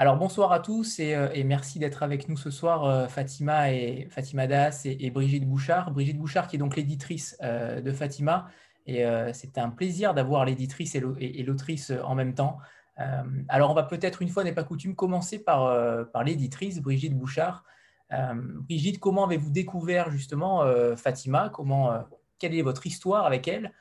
Alors bonsoir à tous et, euh, merci d'être avec nous ce soir, euh, Fatima et Fatima Das et, Brigitte Bouchard. Brigitte Bouchard qui est donc l'éditrice euh, de Fatima et c'est un plaisir d'avoir l'éditrice et l'autrice en même temps. alors on va peut-être une fois n'est pas coutume commencer par, l'éditrice Brigitte Bouchard. Brigitte, comment avez-vous découvert justement Fatima? Comment quelle est votre histoire avec elle?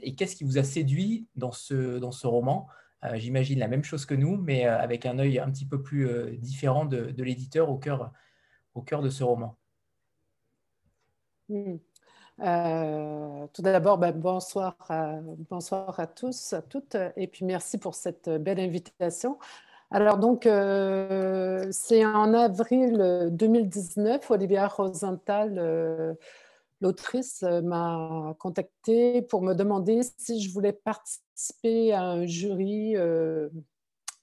Et qu'est-ce qui vous a séduit dans ce, roman? J'imagine la même chose que nous, mais euh, avec un œil un petit peu plus euh, différent de, l'éditeur au cœur, au cœur de ce roman. Hmm. tout d'abord, ben, bonsoir, à, bonsoir à tous, à toutes, et puis merci pour cette belle invitation. Alors donc, c'est en avril 2019, Olivia Rosenthal l'autrice euh, m'a contactée pour me demander si je voulais participer à un jury euh,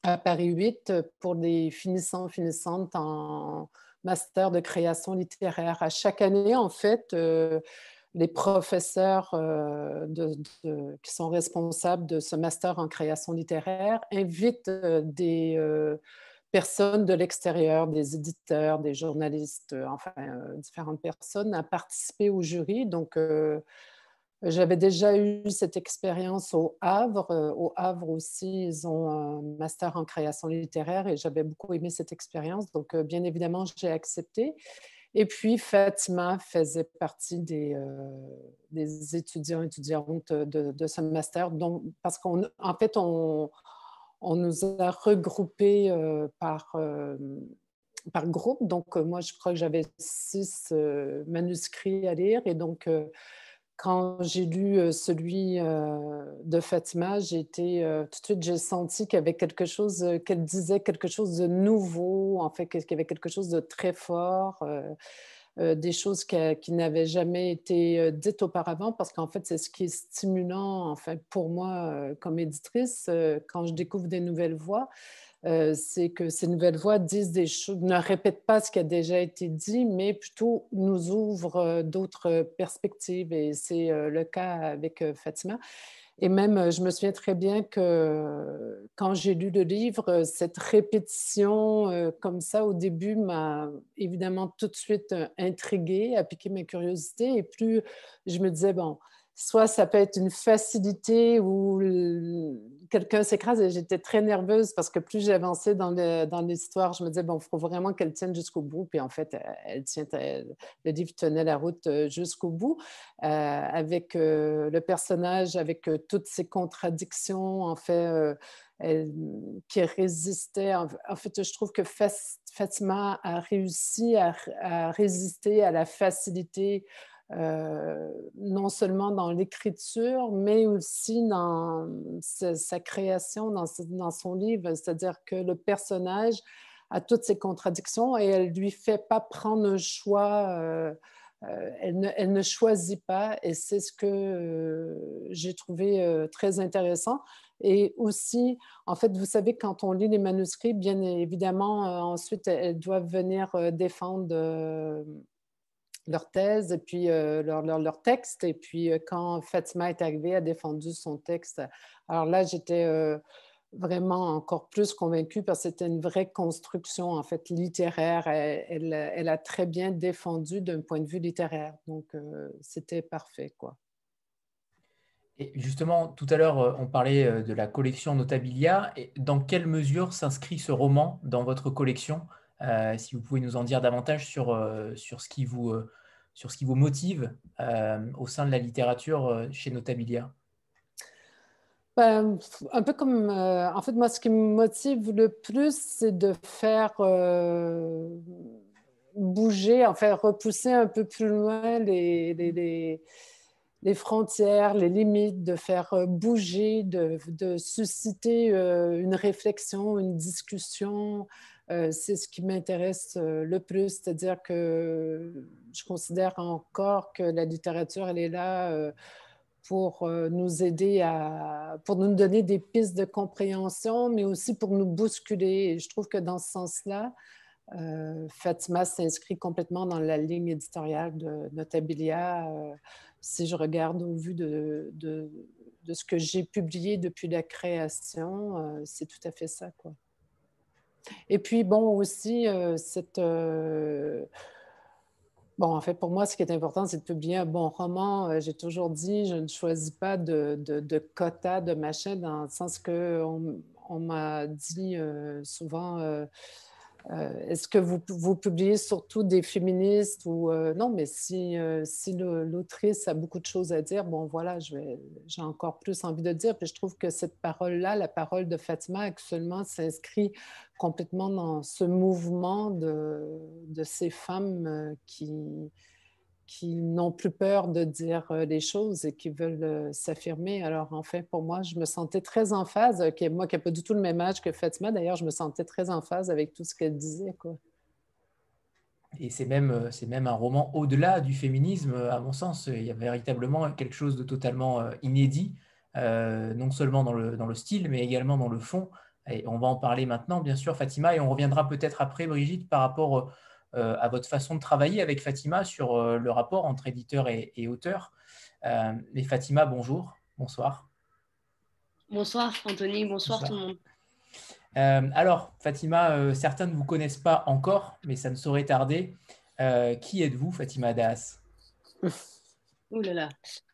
à Paris 8 pour des finissants, finissantes en master de création littéraire. À chaque année, en fait, euh, les professeurs qui sont responsables de ce master en création littéraire invitent des personnes de l'extérieur, des éditeurs, des journalistes, euh, enfin euh, différentes personnes à participer au jury. Donc, euh, j'avais déjà eu cette expérience au Havre. Au Havre aussi, ils ont un master en création littéraire et j'avais beaucoup aimé cette expérience. Donc, bien évidemment, j'ai accepté. Et puis, Fatima faisait partie des, des étudiants étudiantes de, de, ce master. Donc, parce qu'en fait, on, on nous a regroupés euh, par, euh, par groupe. Donc, euh, moi, je crois que j'avais six manuscrits à lire. Et donc, quand j'ai lu celui de Fatima, j'ai été tout de suite, j'ai senti qu'il y avait quelque chose, qu'elle disait quelque chose de nouveau, en fait, qu'il y avait quelque chose de très fort. Euh, des choses qui, n'avaient jamais été euh, dites auparavant, parce qu'en fait, c'est ce qui est stimulant en fait, pour moi euh, comme éditrice quand je découvre des nouvelles voix. C'est que ces nouvelles voix disent des choses, ne répètent pas ce qui a déjà été dit, mais plutôt nous ouvrent d'autres perspectives. Et c'est le cas avec Fatima. Et même, euh, je me souviens très bien que euh, quand j'ai lu le livre, euh, cette répétition comme ça au début m'a évidemment tout de suite intriguée, a piqué ma curiosité. Et plus je me disais, bon, soit ça peut être une facilité ou quelqu'un s'écrase et j'étais très nerveuse parce que plus j'avançais dans, l'histoire, je me disais, bon, il faut vraiment qu'elle tienne jusqu'au bout. Puis en fait, elle tient, le livre tenait la route euh, jusqu'au bout euh, avec euh, le personnage, avec toutes ses contradictions, en fait. qui résistait. En fait, je trouve que Fatima a réussi à résister à la facilité non seulement dans l'écriture, mais aussi dans sa, création, dans, son livre. C'est-à-dire que le personnage a toutes ses contradictions et elle ne lui fait pas prendre un choix. Euh, euh, elle, ne, choisit pas et c'est ce que j'ai trouvé très intéressant. Et aussi, en fait, vous savez, quand on lit les manuscrits, bien évidemment, ensuite, elles doivent venir défendre leur thèse et puis euh, leur, leur, texte. Et puis, euh, quand Fatima est arrivée, a défendu son texte. Alors là, j'étais euh, vraiment encore plus convaincue parce que c'était une vraie construction, en fait, littéraire. Elle, elle, a très bien défendu d'un point de vue littéraire. Donc, c'était parfait, quoi. Et justement, tout à l'heure, on parlait de la collection Notabilia. Et dans quelle mesure s'inscrit ce roman dans votre collection? Euh, si vous pouvez nous en dire davantage sur, euh, sur, ce, qui vous, euh, sur ce qui vous motive au sein de la littérature chez Notabilia? Ben, un peu comme, en fait, moi, ce qui me motive le plus, c'est de faire bouger, en fait, repousser un peu plus loin les, frontières, les limites, de faire bouger, de susciter une réflexion, une discussion, euh, c'est ce qui m'intéresse euh, le plus, c'est-à-dire que je considère encore que la littérature, elle est là euh, pour nous aider à, pour nous donner des pistes de compréhension, mais aussi pour nous bousculer. Et je trouve que dans ce sens-là, Fatima s'inscrit complètement dans la ligne éditoriale de Notabilia. si je regarde au vu de, ce que j'ai publié depuis la création, c'est tout à fait ça. Quoi. Et puis, bon, aussi, cette Bon, en fait, pour moi, ce qui est important, c'est de publier un bon roman. Euh, j'ai toujours dit, je ne choisis pas de, de, de quota de machin, dans le sens que on, m'a dit euh, souvent, euh, euh, est-ce que vous, vous, publiez surtout des féministes ou euh, non Mais si, euh, si l'autrice a beaucoup de choses à dire, bon voilà, j'ai encore plus envie de dire. Puis je trouve que cette parole-là, la parole de Fatima actuellement, s'inscrit complètement dans ce mouvement de ces femmes qui, qui n'ont plus peur de dire euh, les choses et qui veulent euh, s'affirmer. Alors, en fait, pour moi, je me sentais très en phase. moi, qui n'ai pas du tout le même âge que Fatima, d'ailleurs, je me sentais très en phase avec tout ce qu'elle disait. Et c'est même, euh, c'est même un roman au-delà du féminisme, à mon sens. Il y a véritablement quelque chose de totalement inédit, non seulement dans le, dans le style, mais également dans le fond. Et on va en parler maintenant, bien sûr, Fatima, et on reviendra peut-être après, Brigitte, par rapport euh, à votre façon de travailler avec Fatima sur euh, le rapport entre éditeur et, auteur. Euh, mais Fatima, bonjour, bonsoir. Bonsoir Anthony, bonsoir, tout le monde. alors, Fatima, certains ne vous connaissent pas encore, mais ça ne saurait tarder. qui êtes-vous, Fatima Das Ouh là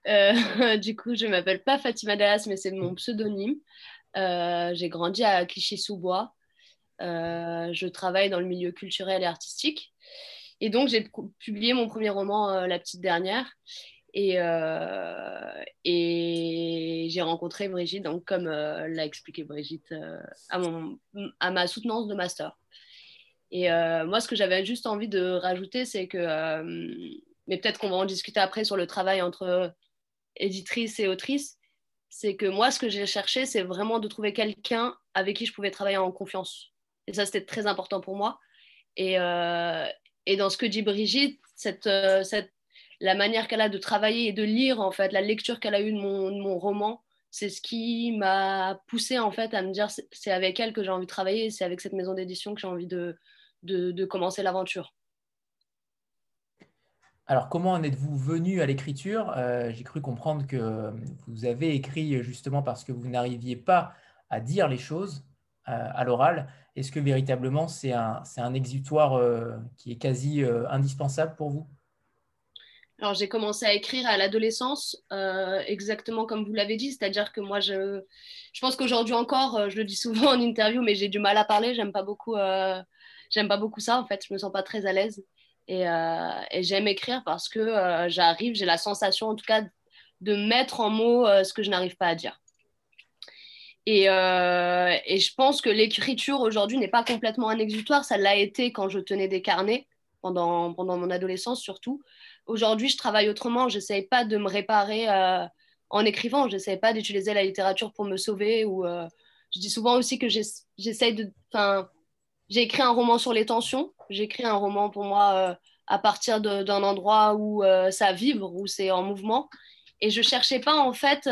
là. du coup, je ne m'appelle pas Fatima Das, mais c'est mon pseudonyme. J'ai grandi à Clichy-sous-Bois. Euh, je travaille dans le milieu culturel et artistique. Et donc, j'ai publié mon premier roman, euh, La petite dernière. Et, euh, et j'ai rencontré Brigitte, donc comme l'a expliqué Brigitte, à, mon, à ma soutenance de master. Et moi, ce que j'avais juste envie de rajouter, c'est que, mais peut-être qu'on va en discuter après sur le travail entre éditrice et autrice, c'est que moi, ce que j'ai cherché, c'est vraiment de trouver quelqu'un avec qui je pouvais travailler en confiance. Et ça, c'était très important pour moi. Et, euh, et, dans ce que dit Brigitte, cette, euh, cette, la manière qu'elle a de travailler et de lire, en fait, la lecture qu'elle a eue de mon, mon roman, c'est ce qui m'a poussé en fait à me dire c'est avec elle que j'ai envie de travailler, c'est avec cette maison d'édition que j'ai envie de, de, de commencer l'aventure. Alors, comment en êtes-vous venu à l'écriture? Euh, J'ai cru comprendre que vous avez écrit justement parce que vous n'arriviez pas à dire les choses à l'oral. Est-ce que véritablement c'est un, un, exutoire euh, qui est quasi euh, indispensable pour vous? Alors, j'ai commencé à écrire à l'adolescence, euh, exactement comme vous l'avez dit, c'est-à-dire que moi, je, je pense qu'aujourd'hui encore, je le dis souvent en interview, mais j'ai du mal à parler, j'aime pas beaucoup, j'aime pas beaucoup ça, en fait, je me sens pas très à l'aise. Et, et j'aime écrire parce que j'arrive, j'ai la sensation, en tout cas, de mettre en mots ce que je n'arrive pas à dire. Euh, et, je pense que l'écriture aujourd'hui n'est pas complètement un exutoire. Ça l'a été quand je tenais des carnets, pendant, mon adolescence surtout. Aujourd'hui, je travaille autrement. Je n'essaye pas de me réparer euh, en écrivant. Je n'essaye pas d'utiliser la littérature pour me sauver. Ou, euh, je dis souvent aussi que j'essaye de. J'ai écrit un roman sur les tensions. J'ai écrit un roman pour moi à partir d'un endroit où ça vibre, où c'est en mouvement. Et je ne cherchais pas en fait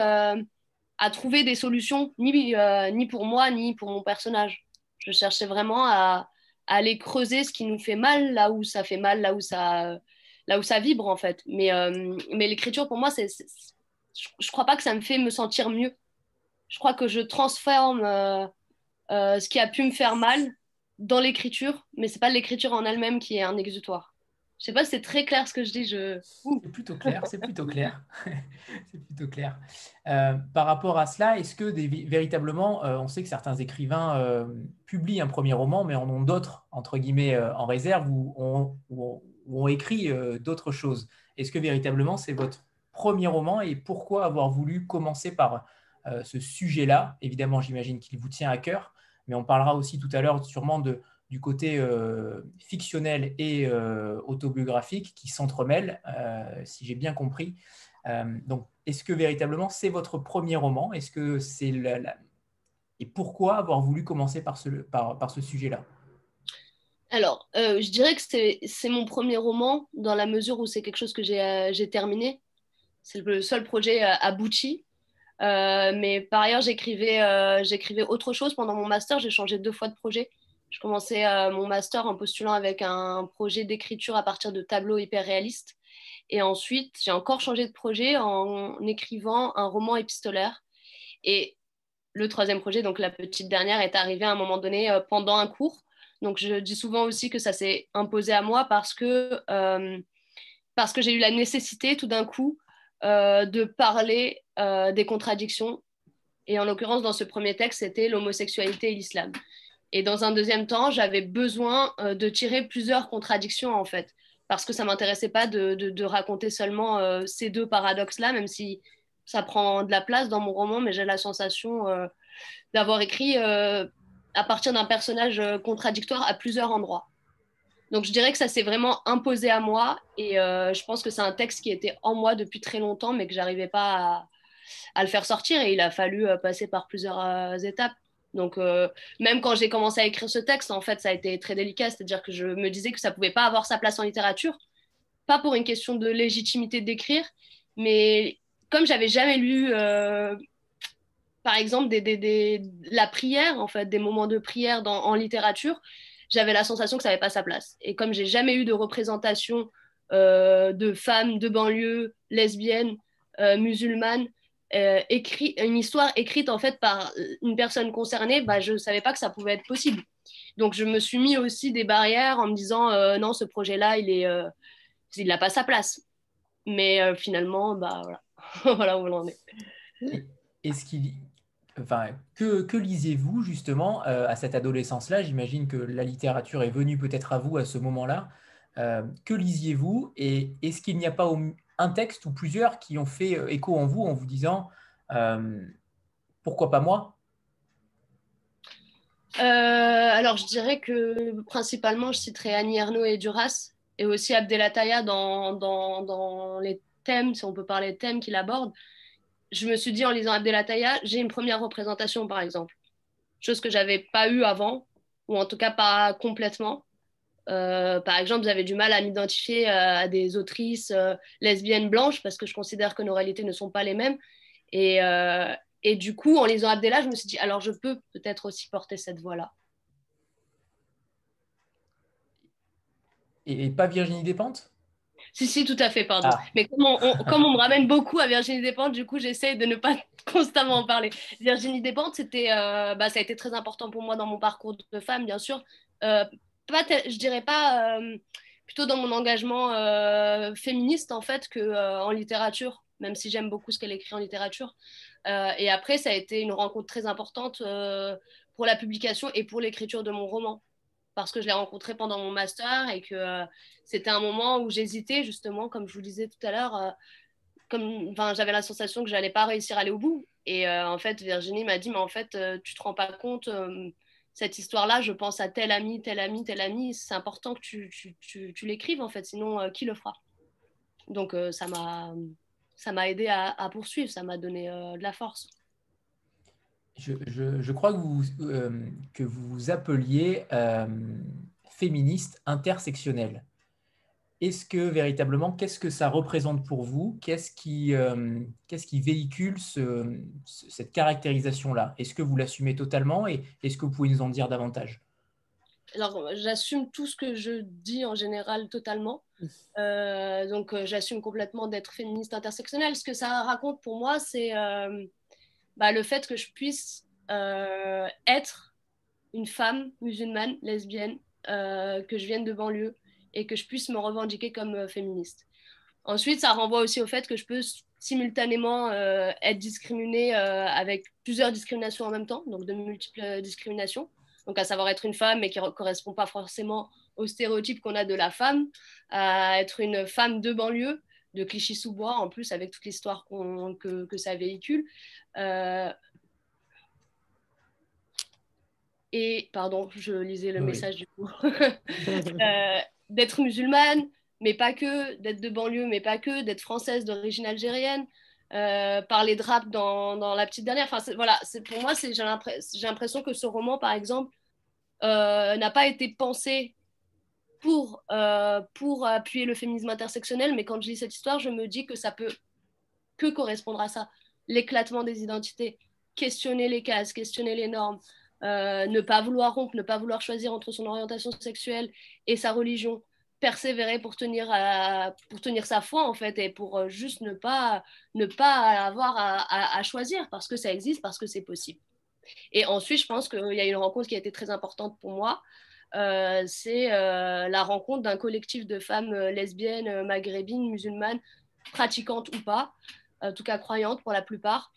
à trouver des solutions, ni, euh, ni pour moi, ni pour mon personnage. Je cherchais vraiment à, aller creuser ce qui nous fait mal, là où ça fait mal, là où ça, là où ça vibre, en fait. Mais, euh, mais l'écriture, pour moi, c'est, je ne crois pas que ça me fait me sentir mieux. Je crois que je transforme euh, ce qui a pu me faire mal dans l'écriture, mais ce n'est pas l'écriture en elle-même qui est un exutoire. Je sais pas si c'est très clair ce que je dis. Je... C'est plutôt clair, c'est plutôt clair. c'est plutôt clair. Euh, par rapport à cela, est-ce que véritablement, euh, on sait que certains écrivains euh, publient un premier roman, mais en ont d'autres, entre guillemets, en réserve, ou ont, écrit d'autres choses? Est-ce que véritablement, c'est votre premier roman et pourquoi avoir voulu commencer par ce sujet-là? Évidemment, j'imagine qu'il vous tient à cœur, mais on parlera aussi tout à l'heure sûrement de du côté euh, fictionnel et euh, autobiographique qui s'entremêlent, euh, si j'ai bien compris. donc, est-ce que véritablement c'est votre premier roman? Est-ce que c'est la, et pourquoi avoir voulu commencer par ce, par, par ce sujet-là? Alors, je dirais que c'est mon premier roman dans la mesure où c'est quelque chose que j'ai terminé. C'est le seul projet abouti. mais par ailleurs, j'écrivais autre chose pendant mon master. J'ai changé deux fois de projet. Je commençais euh, mon master en postulant avec un projet d'écriture à partir de tableaux hyper réalistes. Et ensuite, j'ai encore changé de projet en écrivant un roman épistolaire. Et le troisième projet, donc la petite dernière, est arrivé à un moment donné euh, pendant un cours. Donc, je dis souvent aussi que ça s'est imposé à moi parce que, parce que j'ai eu la nécessité tout d'un coup de parler des contradictions. Et en l'occurrence, dans ce premier texte, c'était l'homosexualité et l'islam. Et dans un deuxième temps, j'avais besoin de tirer plusieurs contradictions, en fait parce que ça m'intéressait pas de, raconter seulement euh, ces deux paradoxes-là, même si ça prend de la place dans mon roman, mais j'ai la sensation euh, d'avoir écrit euh, à partir d'un personnage contradictoire à plusieurs endroits. Donc je dirais que ça s'est vraiment imposé à moi et je pense que c'est un texte qui était en moi depuis très longtemps, mais que j'arrivais pas à, le faire sortir et il a fallu passer par plusieurs étapes. Donc, euh, même quand j'ai commencé à écrire ce texte, en fait, ça a été très délicat. C'est-à-dire que je me disais que ça pouvait pas avoir sa place en littérature. Pas pour une question de légitimité d'écrire, mais comme j'avais jamais lu, euh, par exemple, la prière, en fait, des moments de prière en littérature, j'avais la sensation que ça n'avait pas sa place. Et comme j'ai jamais eu de représentation euh, de femmes de banlieue, lesbiennes, musulmanes, euh, écrit, une histoire écrite en fait par une personne concernée, bah, je ne savais pas que ça pouvait être possible. Donc je me suis mis aussi des barrières en me disant euh, non, ce projet-là, il est, euh, n'a pas sa place. Mais finalement, bah voilà, voilà où l'on est. Est-ce qu'il Enfin, que, que lisiez-vous justement à cette adolescence-là? J'imagine que la littérature est venue peut-être à vous à ce moment-là. que lisiez-vous? Et est-ce qu'il n'y a pas un texte ou plusieurs qui ont fait euh, écho en vous en vous disant euh, pourquoi pas moi? Euh, Alors, je dirais que principalement, je citerai Annie Ernaux et Duras et aussi Abdelataya dans, dans, dans, les thèmes, si on peut parler de thèmes qu'il aborde. Je me suis dit en lisant Abdelataya, j'ai une première représentation par exemple, chose que j'avais pas eu avant, ou en tout cas pas complètement. Euh, par exemple, vous avez du mal à m'identifier euh, à des autrices euh, lesbiennes blanches parce que je considère que nos réalités ne sont pas les mêmes. Et, et du coup, en lisant Abdella, je me suis dit, alors je peux peut-être aussi porter cette voix-là. Et, pas Virginie Despentes? Si, si, tout à fait, pardon. Ah. Mais comme on, comme on, me ramène beaucoup à Virginie Despentes, du coup, j'essaie de ne pas constamment en parler. Virginie Despentes, c'était, bah, ça a été très important pour moi dans mon parcours de femme, bien sûr pas je dirais pas euh, plutôt dans mon engagement euh, féministe en fait que euh, en littérature même si j'aime beaucoup ce qu'elle écrit en littérature. Et après ça a été une rencontre très importante pour la publication et pour l'écriture de mon roman. Parce que je l'ai rencontré pendant mon master et que c'était un moment où j'hésitais justement comme je vous disais tout à l'heure comme j'avais la sensation que j'allais pas réussir à aller au bout. Et en fait Virginie m'a dit mais en fait tu te rends pas compte cette histoire-là, je pense à tel ami, tel ami, tel ami, c'est important que tu, tu, l'écrives en fait, sinon euh, qui le fera? Donc euh, ça m'a aidé à, poursuivre, ça m'a donné euh, de la force. Je, je, crois que vous, que vous vous appeliez féministe intersectionnelle est-ce que véritablement, qu'est-ce que ça représente pour vous? Qu'est-ce qui, euh, qu'est-ce qui véhicule cette caractérisation-là? Est-ce que vous l'assumez totalement et est-ce que vous pouvez nous en dire davantage? Alors, j'assume tout ce que je dis en général totalement. Euh, donc, euh, j'assume complètement d'être féministe intersectionnelle. Ce que ça raconte pour moi, c'est bah, le fait que je puisse être une femme musulmane, lesbienne, que je vienne de banlieue, et que je puisse me revendiquer comme euh, féministe. Ensuite, ça renvoie aussi au fait que je peux simultanément euh, être discriminée euh, avec plusieurs discriminations en même temps, donc de multiples discriminations. Donc, à savoir être une femme, mais qui ne correspond pas forcément aux stéréotypes qu'on a de la femme, à être une femme de banlieue, de Clichy-sous-Bois, en plus, avec toute l'histoire que, que, ça véhicule. et, pardon, je lisais le message du coup. d'être musulmane, mais pas que, d'être de banlieue, mais pas que, d'être française d'origine algérienne, euh, parler de rap dans, dans, La Petite Dernière. Enfin, voilà, pour moi, j'ai l'impression que ce roman, par exemple, euh, n'a pas été pensé pour, euh, pour appuyer le féminisme intersectionnel, mais quand je lis cette histoire, je me dis que ça peut que correspondre à ça. L'éclatement des identités, questionner les cases, questionner les normes, euh, ne pas vouloir rompre, ne pas vouloir choisir entre son orientation sexuelle et sa religion, persévérer pour tenir, pour tenir sa foi en fait et pour euh, juste ne pas, ne pas avoir à, choisir parce que ça existe, parce que c'est possible. Et ensuite, je pense qu'il y a une rencontre qui a été très importante pour moi. c'est la rencontre d'un collectif de femmes lesbiennes, maghrébines, musulmanes, pratiquantes ou pas, en tout cas croyantes pour la plupart,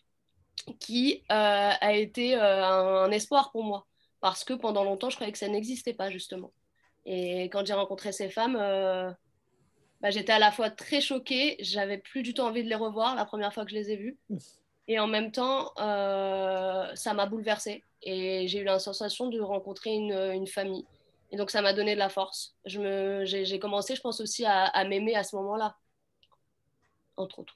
qui a été un espoir pour moi. Parce que pendant longtemps, je croyais que ça n'existait pas, justement. Et quand j'ai rencontré ces femmes, bah, j'étais à la fois très choquée, j'avais plus du tout envie de les revoir la première fois que je les ai vues. Et en même temps, euh, ça m'a bouleversée. Et j'ai eu la sensation de rencontrer une, famille. Et donc, ça m'a donné de la force. J'ai commencé, je pense, aussi à m'aimer à ce moment-là, entre autres.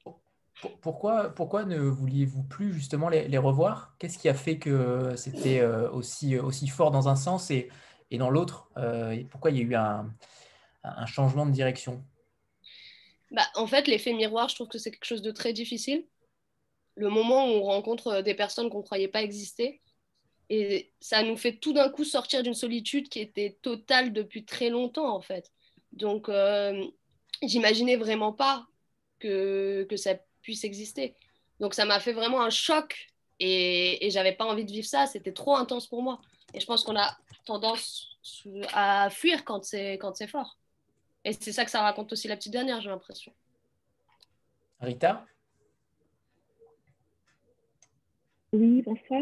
Pourquoi, pourquoi ne vouliez-vous plus justement les, revoir? Qu'est-ce qui a fait que c'était euh, aussi, aussi fort dans un sens et, et dans l'autre? Euh, Pourquoi il y a eu un, changement de direction? Bah, en fait, l'effet miroir, je trouve que c'est quelque chose de très difficile. Le moment où on rencontre euh, des personnes qu'on ne croyait pas exister, et ça nous fait tout d'un coup sortir d'une solitude qui était totale depuis très longtemps, en fait. Donc, euh, j'imaginais vraiment pas que, que ça puisse exister. Donc, ça m'a fait vraiment un choc et, et j'avais pas envie de vivre ça. C'était trop intense pour moi. Et je pense qu'on a tendance à fuir quand c'est fort. Et c'est ça que ça raconte aussi la petite dernière, j'ai l'impression. Rita? Oui, bonsoir.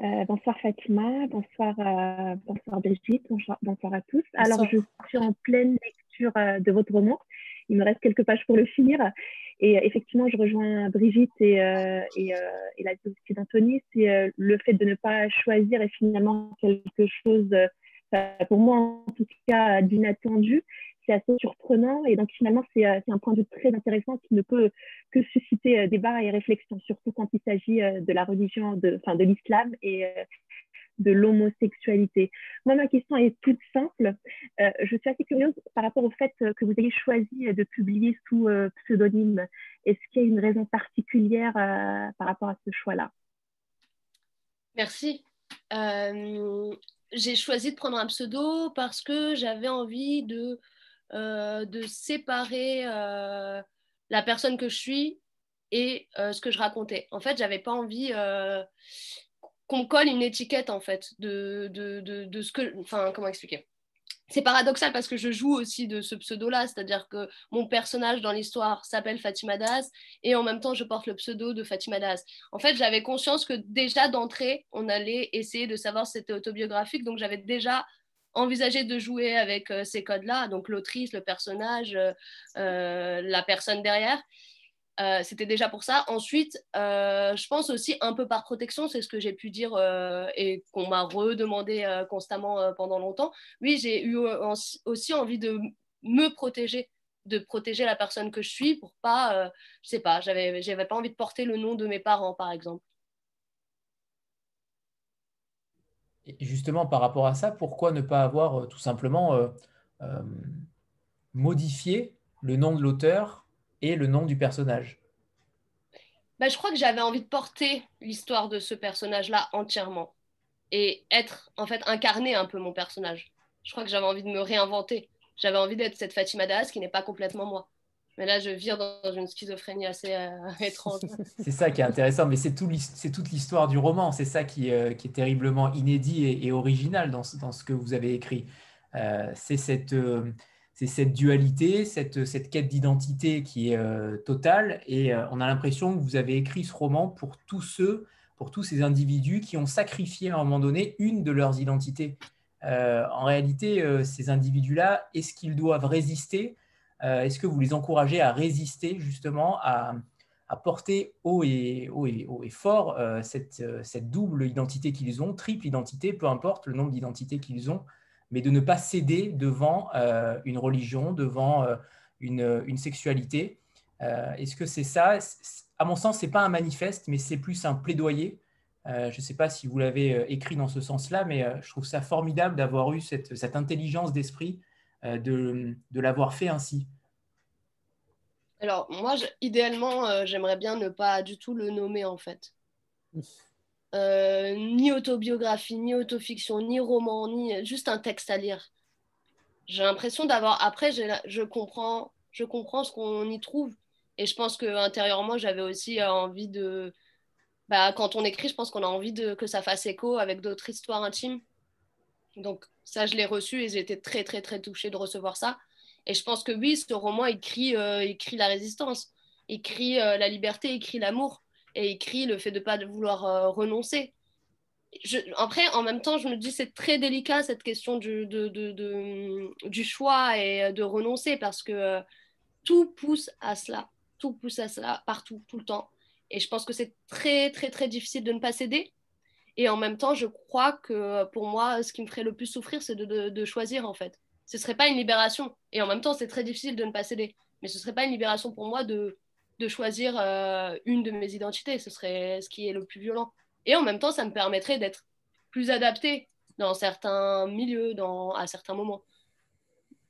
Euh, bonsoir Fatima, bonsoir, euh, bonsoir Brigitte, bonsoir, à tous. Alors, je suis en pleine lecture euh, de votre roman. Il me reste quelques pages pour le finir. Et effectivement, je rejoins Brigitte et, et, et la vie d'Anthony. C'est le fait de ne pas choisir et finalement quelque chose, pour moi en tout cas, d'inattendu c'est assez surprenant. Et donc, finalement, euh, c'est un point de vue très intéressant qui ne peut que susciter euh, débat et réflexion, surtout quand il s'agit euh, de la religion, de, de l'islam et de l'homosexualité. Moi, ma question est toute simple. je suis assez curieuse par rapport au fait que vous ayez choisi de publier sous pseudonyme. Est-ce qu'il y a une raison particulière par rapport à ce choix-là? Merci. J'ai choisi de prendre un pseudo parce que j'avais envie de euh, de séparer euh, la personne que je suis et euh, ce que je racontais. En fait, j'avais pas envie qu'on colle une étiquette en fait de, de, de, ce que. Enfin, comment expliquer? C'est paradoxal parce que je joue aussi de ce pseudo-là, c'est-à-dire que mon personnage dans l'histoire s'appelle Fatima Das et en même temps je porte le pseudo de Fatima Das. En fait, j'avais conscience que déjà d'entrée, on allait essayer de savoir si c'était autobiographique, donc j'avais déjà envisager de jouer avec euh, ces codes-là, donc l'autrice, le personnage, euh, euh, la personne derrière. C'était déjà pour ça. Ensuite, je pense aussi un peu par protection, c'est ce que j'ai pu dire et qu'on m'a redemandé constamment pendant longtemps. Oui, j'ai eu aussi envie de me protéger de protéger la personne que je suis pour pas, je sais pas, j'avais, j'avais pas envie de porter le nom de mes parents, par exemple. Justement, par rapport à ça, pourquoi ne pas avoir euh, tout simplement euh, euh, modifié le nom de l'auteur et le nom du personnage bah, Je crois que j'avais envie de porter l'histoire de ce personnage-là entièrement et être, en fait, incarner un peu mon personnage. Je crois que j'avais envie de me réinventer. J'avais envie d'être cette Fatima Das qui n'est pas complètement moi. Mais là, je vire dans une schizophrénie assez euh, étrange. c'est ça qui est intéressant, mais c'est tout, toute l'histoire du roman. C'est ça qui, euh, qui, est terriblement inédit et, original dans, dans, ce que vous avez écrit. Euh, c'est cette, cette, dualité, cette, cette quête d'identité qui est totale. Et on a l'impression que vous avez écrit ce roman pour tous ceux, pour tous ces individus qui ont sacrifié à un moment donné une de leurs identités. en réalité, ces individus-là, est-ce qu'ils doivent résister? Euh, est-ce que vous les encouragez à résister justement à, porter haut et, haut et, haut et fort euh, cette, euh, cette, double identité qu'ils ont, triple identité, peu importe le nombre d'identités qu'ils ont, mais de ne pas céder devant une religion, devant une, une sexualité. Est-ce que c'est ça? À mon sens, ce n'est pas un manifeste, mais c'est plus un plaidoyer. je ne sais pas si vous l'avez écrit dans ce sens-là, mais je trouve ça formidable d'avoir eu cette, cette intelligence d'esprit euh, de, de l'avoir fait ainsi Alors, moi, idéalement, euh, j'aimerais bien ne pas du tout le nommer, en fait. Euh, ni autobiographie, ni autofiction, ni roman, ni juste un texte à lire. J'ai l'impression d'avoir. Après, je comprends, je comprends ce qu'on y trouve. Et je pense que intérieurement, j'avais aussi envie de. Bah, quand on écrit, je pense qu'on a envie de, que ça fasse écho avec d'autres histoires intimes. Donc ça, je l'ai reçu et j'ai été très, très, très touchée de recevoir ça. Et je pense que oui, ce roman, il crie, euh, la résistance, euh, la liberté, il crie l'amour, et il crie le fait de ne pas vouloir euh, renoncer. après, en même temps, je me dis c'est très délicat cette question du, du choix et de renoncer, parce que tout pousse à cela, tout pousse à cela, partout, tout le temps. Et je pense que c'est très, très, très difficile de ne pas céder. Et en même temps, je crois que pour moi, ce qui me ferait le plus souffrir, c'est de, choisir, en fait. Ce serait pas une libération. Et en même temps, c'est très difficile de ne pas céder. Mais ce ne serait pas une libération pour moi de, de choisir euh, une de mes identités. Ce serait ce qui est le plus violent. Et en même temps, ça me permettrait d'être plus adapté dans certains milieux, dans, à certains moments.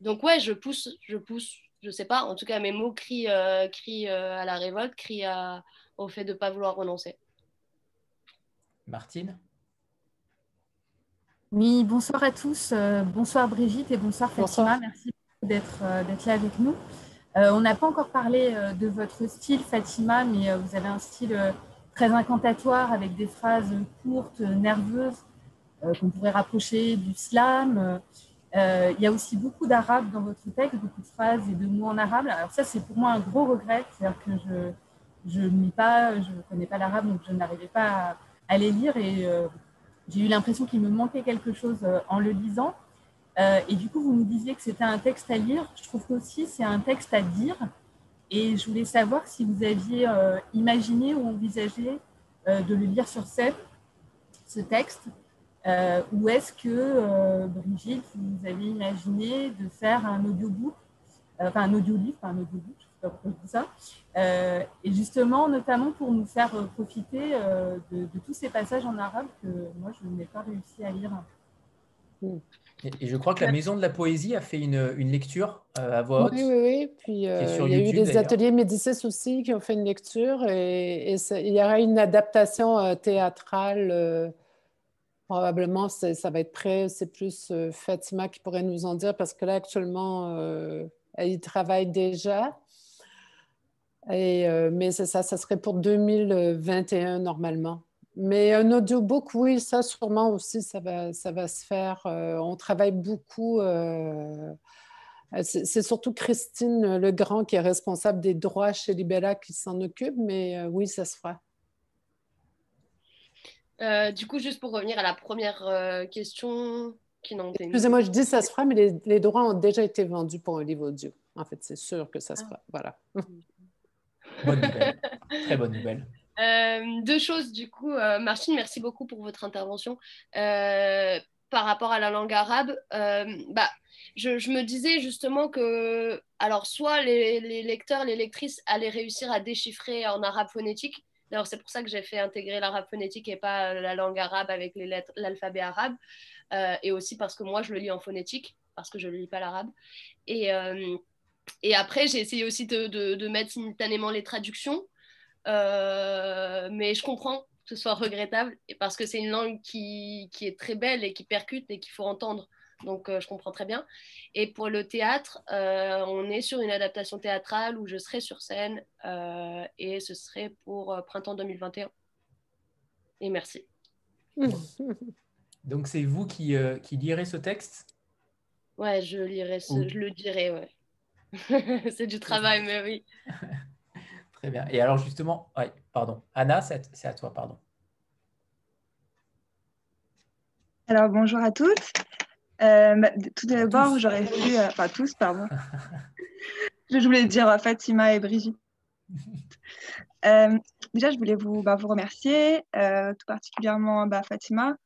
Donc ouais, je pousse, je pousse, je sais pas. En tout cas, mes mots crient, euh, crient euh, à la révolte, crient au fait de ne pas vouloir renoncer. Martine? Oui, bonsoir à tous. Euh, bonsoir Brigitte et bonsoir Fatima. Merci d'être euh, d'être là avec nous. Euh, on n'a pas encore parlé de votre style, Fatima, mais vous avez un style très incantatoire avec des phrases courtes, nerveuses, qu'on pourrait rapprocher du slam. il y a aussi beaucoup d'arabe dans votre texte, beaucoup de phrases et de mots en arabe. Alors ça, c'est pour moi un gros regret, c'est-à-dire que je ne pas, je connais pas l'arabe, donc je n'arrivais pas à les lire et euh, j'ai eu l'impression qu'il me manquait quelque chose euh, en le lisant. Euh, et du coup, vous nous disiez que c'était un texte à lire. Je trouve qu'aussi, c'est un texte à dire. Et je voulais savoir si vous aviez imaginé ou envisagé de le lire sur scène, ce texte, ou est-ce que, Brigitte, vous avez imaginé de faire un audiobook, enfin un audio-livre, pas un audiobook, ça. Euh, et justement, notamment pour nous faire euh, profiter euh, de, tous ces passages en arabe que moi, je n'ai pas réussi à lire. Et, je crois que la Maison de la Poésie a fait une, une lecture à voix haute. Oui, oui, oui. Puis il y a eu des ateliers Médicis aussi qui ont fait une lecture et, il y aura une adaptation théâtrale. probablement, ça va être prêt. C'est plus Fatima qui pourrait nous en dire parce que là, actuellement, elle y travaille déjà. Et, euh, mais c'est ça, ça serait pour 2021 normalement. Mais un audiobook, oui, ça sûrement aussi, ça va, ça va se faire. Euh, on travaille beaucoup. Euh, c'est surtout Christine Legrand qui est responsable des droits chez Libella qui s'en occupe, mais oui, ça se fera. du coup, juste pour revenir à la première question qui n'ont Excusez-moi, je dis ça se fera, mais les, les, droits ont déjà été vendus pour un livre audio. En fait, c'est sûr que ça se ah. fera. Voilà. Bonne nouvelle. Très bonne nouvelle. Euh, deux choses, du coup, euh, Martine, merci beaucoup pour votre intervention. Euh, par rapport à la langue arabe, bah, je, me disais justement que, alors, soit les, lecteurs, les lectrices allaient réussir à déchiffrer en arabe phonétique. D'ailleurs, c'est pour ça que j'ai fait intégrer l'arabe phonétique et pas la langue arabe avec les lettres, l'alphabet arabe. et aussi parce que moi, je le lis en phonétique, parce que je ne lis pas l'arabe. Et après, j'ai essayé aussi de, mettre simultanément les traductions. Euh, mais je comprends que ce soit regrettable parce que c'est une langue qui, qui, est très belle et qui percute et qu'il faut entendre. Donc, euh, je comprends très bien. Et pour le théâtre, euh, on est sur une adaptation théâtrale où je serai sur scène et ce serait pour printemps 2021. Et merci. Donc, c'est vous qui, qui lirez ce texte? Ouais, je lirai, ce, je le dirai, ouais. c'est du travail, mais oui. Très bien. Et alors justement, pardon. Anna, c'est à toi, pardon. Alors bonjour à toutes. Euh, bah, tout d'abord, j'aurais voulu, euh, enfin tous, pardon. je voulais dire euh, Fatima et Brigitte. déjà, je voulais vous, bah, vous remercier, tout particulièrement bah, Fatima.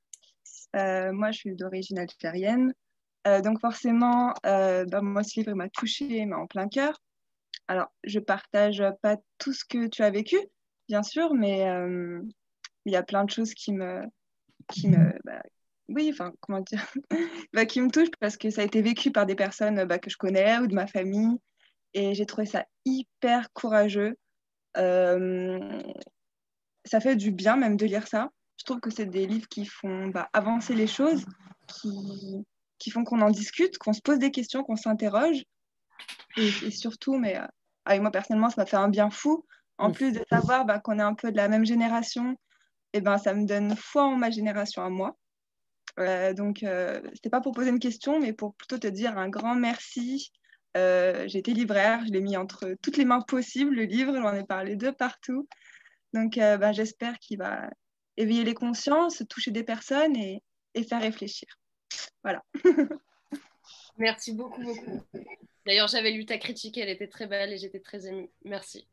moi, je suis d'origine algérienne. Euh, donc forcément, euh, bah, moi, ce livre m'a touchée, mais en plein cœur. Alors, je partage pas tout ce que tu as vécu, bien sûr, mais euh, il y a plein de choses qui me, qui me, bah, oui, enfin, comment dire, bah, qui me touchent parce que ça a été vécu par des personnes bah, que je connais ou de ma famille, et j'ai trouvé ça hyper courageux. ça fait du bien même de lire ça. Je trouve que c'est des livres qui font avancer les choses, qui, qui font qu'on en discute, qu'on se pose des questions, qu'on s'interroge. Et, surtout, mais euh, avec moi personnellement, ça m'a fait un bien fou. En plus de savoir bah, qu'on est un peu de la même génération, et eh ben, ça me donne foi en ma génération à moi. donc, ce n'était pas pour poser une question, mais pour plutôt te dire un grand merci. J'ai été libraire, je l'ai mis entre toutes les mains possibles, le livre, j'en ai parlé de partout. Donc, bah, j'espère qu'il va éveiller les consciences, toucher des personnes et, et faire réfléchir. Voilà. Merci beaucoup, beaucoup. D'ailleurs, j'avais lu ta critique, elle était très belle et j'étais très émue. Merci.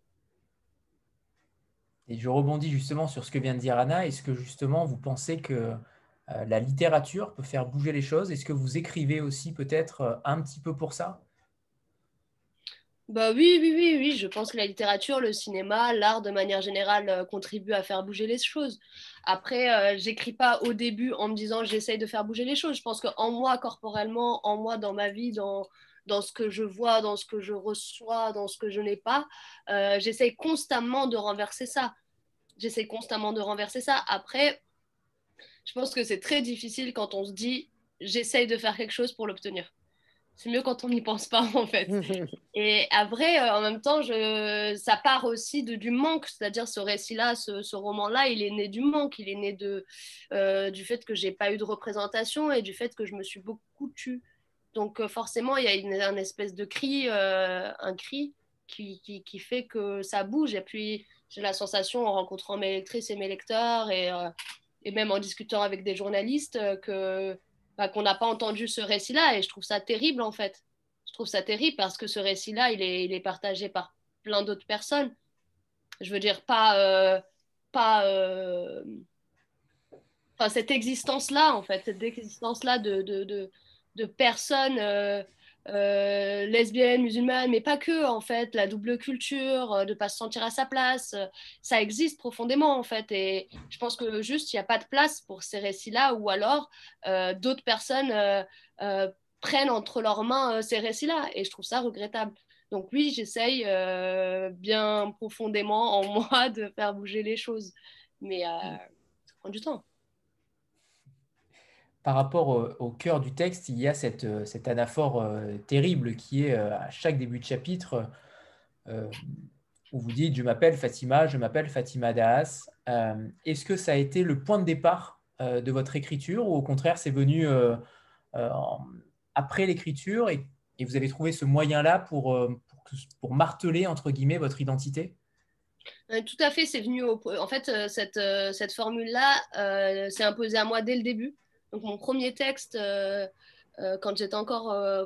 Et je rebondis justement sur ce que vient de dire Anna. Est-ce que justement vous pensez que euh, la littérature peut faire bouger les choses? Est-ce que vous écrivez aussi peut-être euh, un petit peu pour ça? Bah oui, oui, oui, oui. Je pense que la littérature, le cinéma, l'art de manière générale euh, contribuent à faire bouger les choses. Après, j'écris pas au début en me disant j'essaye de faire bouger les choses. Je pense qu'en moi, corporellement, en moi, dans ma vie, dans, dans ce que je vois, dans ce que je reçois, dans ce que je n'ai pas, euh, j'essaye constamment de renverser ça. J'essaie constamment de renverser ça. Après, je pense que c'est très difficile quand on se dit j'essaye de faire quelque chose pour l'obtenir. C'est mieux quand on n'y pense pas, en fait. Et après, euh, en même temps, je... ça part aussi de, du manque. C'est-à-dire, ce récit-là, ce, roman-là, il est né du manque. Il est né de, euh, du fait que j'ai pas eu de représentation et du fait que je me suis beaucoup tue. Donc euh, forcément, il y a une, un espèce de cri, euh, un cri qui, qui, fait que ça bouge. Et puis, j'ai la sensation, en rencontrant mes lectrices et mes lecteurs, et, euh, et même en discutant avec des journalistes, que bah, qu'on n'a pas entendu ce récit-là. Et je trouve ça terrible, en fait. Je trouve ça terrible parce que ce récit-là, il est, il est partagé par plein d'autres personnes. Je veux dire, pas... pas Enfin, cette existence-là, en fait, cette existence-là de, de personnes euh, euh, lesbiennes, musulmanes, mais pas que, en fait, la double culture, euh, de ne pas se sentir à sa place, ça existe profondément, en fait. Et je pense que juste, il n'y a pas de place pour ces récits-là, ou alors d'autres personnes prennent entre leurs mains ces récits-là. Et je trouve ça regrettable. Donc oui, j'essaye bien profondément en moi de faire bouger les choses. Mais ça prend du temps par rapport au, cœur du texte, il y a cette, euh, anaphore euh, terrible qui est euh, à chaque début de chapitre où vous dites Je m'appelle Fatima, je m'appelle Fatima Das. Est-ce que ça a été le point de départ de votre écriture ou au contraire c'est venu après l'écriture et, vous avez trouvé ce moyen-là pour, pour, marteler entre guillemets votre identité? Tout à fait, c'est venu. En fait, cette, cette formule-là s'est imposée à moi dès le début. Donc, mon premier texte, euh, euh, quand j'étais encore euh,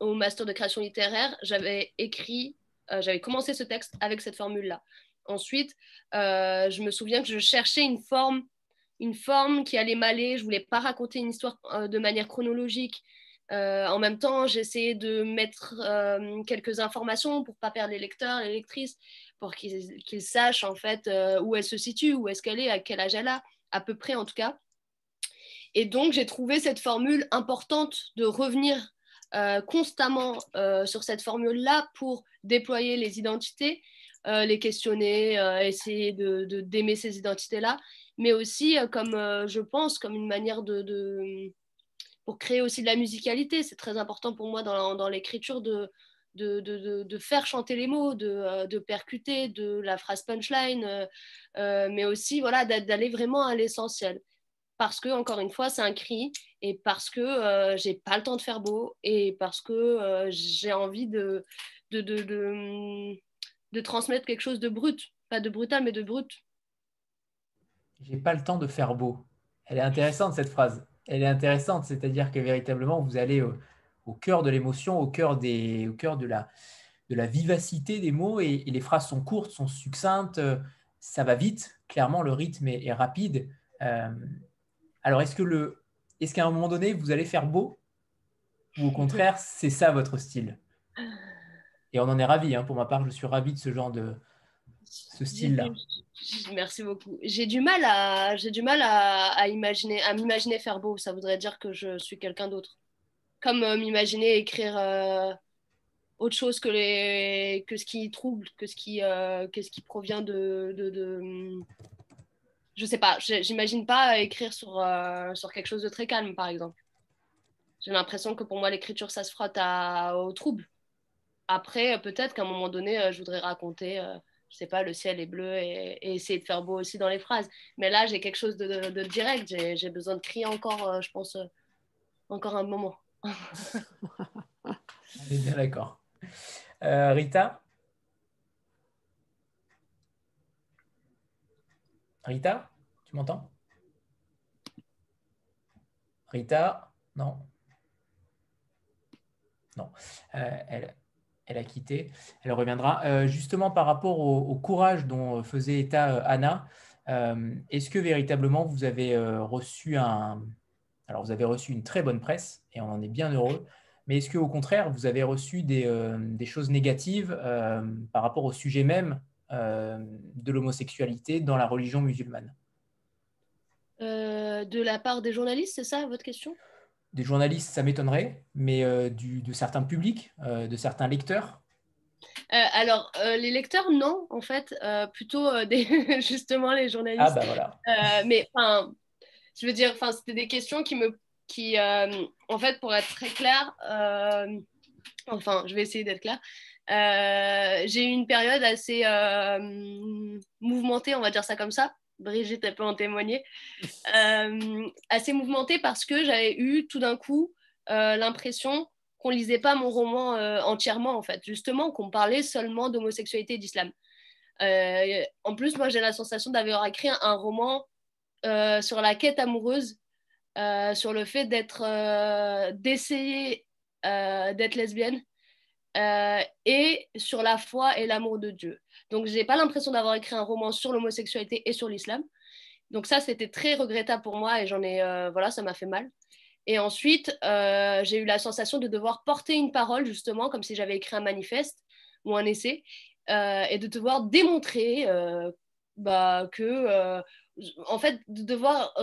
au master de création littéraire, j'avais écrit, j'avais commencé ce texte avec cette formule-là. Ensuite, je me souviens que je cherchais une forme, une forme qui allait m'aller. Je voulais pas raconter une histoire de manière chronologique. en même temps, j'essayais de mettre quelques informations pour pas perdre les lecteurs, les lectrices, pour qu'ils sachent en fait où elle se situe, où est-ce qu'elle est, à quel âge elle a, à peu près en tout cas. Et donc, j'ai trouvé cette formule importante de revenir euh, constamment euh, sur cette formule-là pour déployer les identités, euh, les questionner, essayer d'aimer de, ces identités-là, mais aussi, comme je pense, comme une manière de, pour créer aussi de la musicalité. C'est très important pour moi dans, l'écriture de, faire chanter les mots, de, de, percuter de la phrase punchline, mais aussi voilà, d'aller vraiment à l'essentiel parce que, encore une fois, c'est un cri et parce que euh, j'ai pas le temps de faire beau et parce que euh, j'ai envie de de, de, de, transmettre quelque chose de brut. Pas de brutal, mais de brut. J'ai pas le temps de faire beau. Elle est intéressante, cette phrase. Elle est intéressante, c'est-à-dire que véritablement, vous allez au, cœur de l'émotion, au cœur, des, au cœur de, la, de la vivacité des mots et, les phrases sont courtes, sont succinctes, ça va vite. Clairement, le rythme est, rapide. Euh, alors, est-ce que le, est-ce qu'à un moment donné, vous allez faire beau? Ou au contraire, c'est ça votre style? Et on en est ravi. Hein. Pour ma part, je suis ravi de ce genre de ce style-là. Merci beaucoup. J'ai du mal à, j'ai du mal à, imaginer, m'imaginer faire beau. Ça voudrait dire que je suis quelqu'un d'autre. Comme euh, m'imaginer écrire euh, autre chose que ce qui trouble, que ce qui, euh, provient de je sais pas, j'imagine pas écrire sur, euh, sur quelque chose de très calme, par exemple. J'ai l'impression que pour moi, l'écriture, ça se frotte au trouble. Après, peut-être qu'à un moment donné, euh, je voudrais raconter euh, je sais pas, le ciel est bleu et, essayer de faire beau aussi dans les phrases. Mais là, j'ai quelque chose de, direct. J'ai besoin de crier encore, euh, je pense, euh, encore un moment. On bien d'accord. Euh, Rita? Rita, tu m'entends? Rita Non. Non. elle, elle a quitté. Elle reviendra. Euh, justement, par rapport au, courage dont faisait état euh, Anna, euh, est-ce que véritablement vous avez reçu un. Alors, vous avez reçu une très bonne presse et on en est bien heureux. Mais est-ce qu'au contraire, vous avez reçu des, choses négatives par rapport au sujet même de l'homosexualité dans la religion musulmane De la part des journalistes, c'est ça votre question? Des journalistes, ça m'étonnerait, mais euh, du, de certains publics, euh, de certains lecteurs euh, Alors, les lecteurs, non, en fait, plutôt des, justement les journalistes. Ah, bah voilà. mais enfin, je veux dire, c'était des questions qui me. Qui, en fait, pour être très clair, enfin, je vais essayer d'être clair. J'ai eu une période assez mouvementée, on va dire ça comme ça, Brigitte, elle peut en témoigner, euh, assez mouvementée parce que j'avais eu tout d'un coup euh, l'impression qu'on lisait pas mon roman euh, entièrement, en fait, justement, qu'on parlait seulement d'homosexualité et d'islam. en plus, moi, j'ai la sensation d'avoir écrit un, roman sur la quête amoureuse, sur le fait d'être, d'essayer d'être lesbienne et sur la foi et l'amour de Dieu. Donc, je n'ai pas l'impression d'avoir écrit un roman sur l'homosexualité et sur l'islam. Donc, ça, c'était très regrettable pour moi et j'en ai, euh, voilà, ça m'a fait mal. Et ensuite, euh, j'ai eu la sensation de devoir porter une parole, justement, comme si j'avais écrit un manifeste ou un essai, euh, et de devoir démontrer bah, que, en fait, de devoir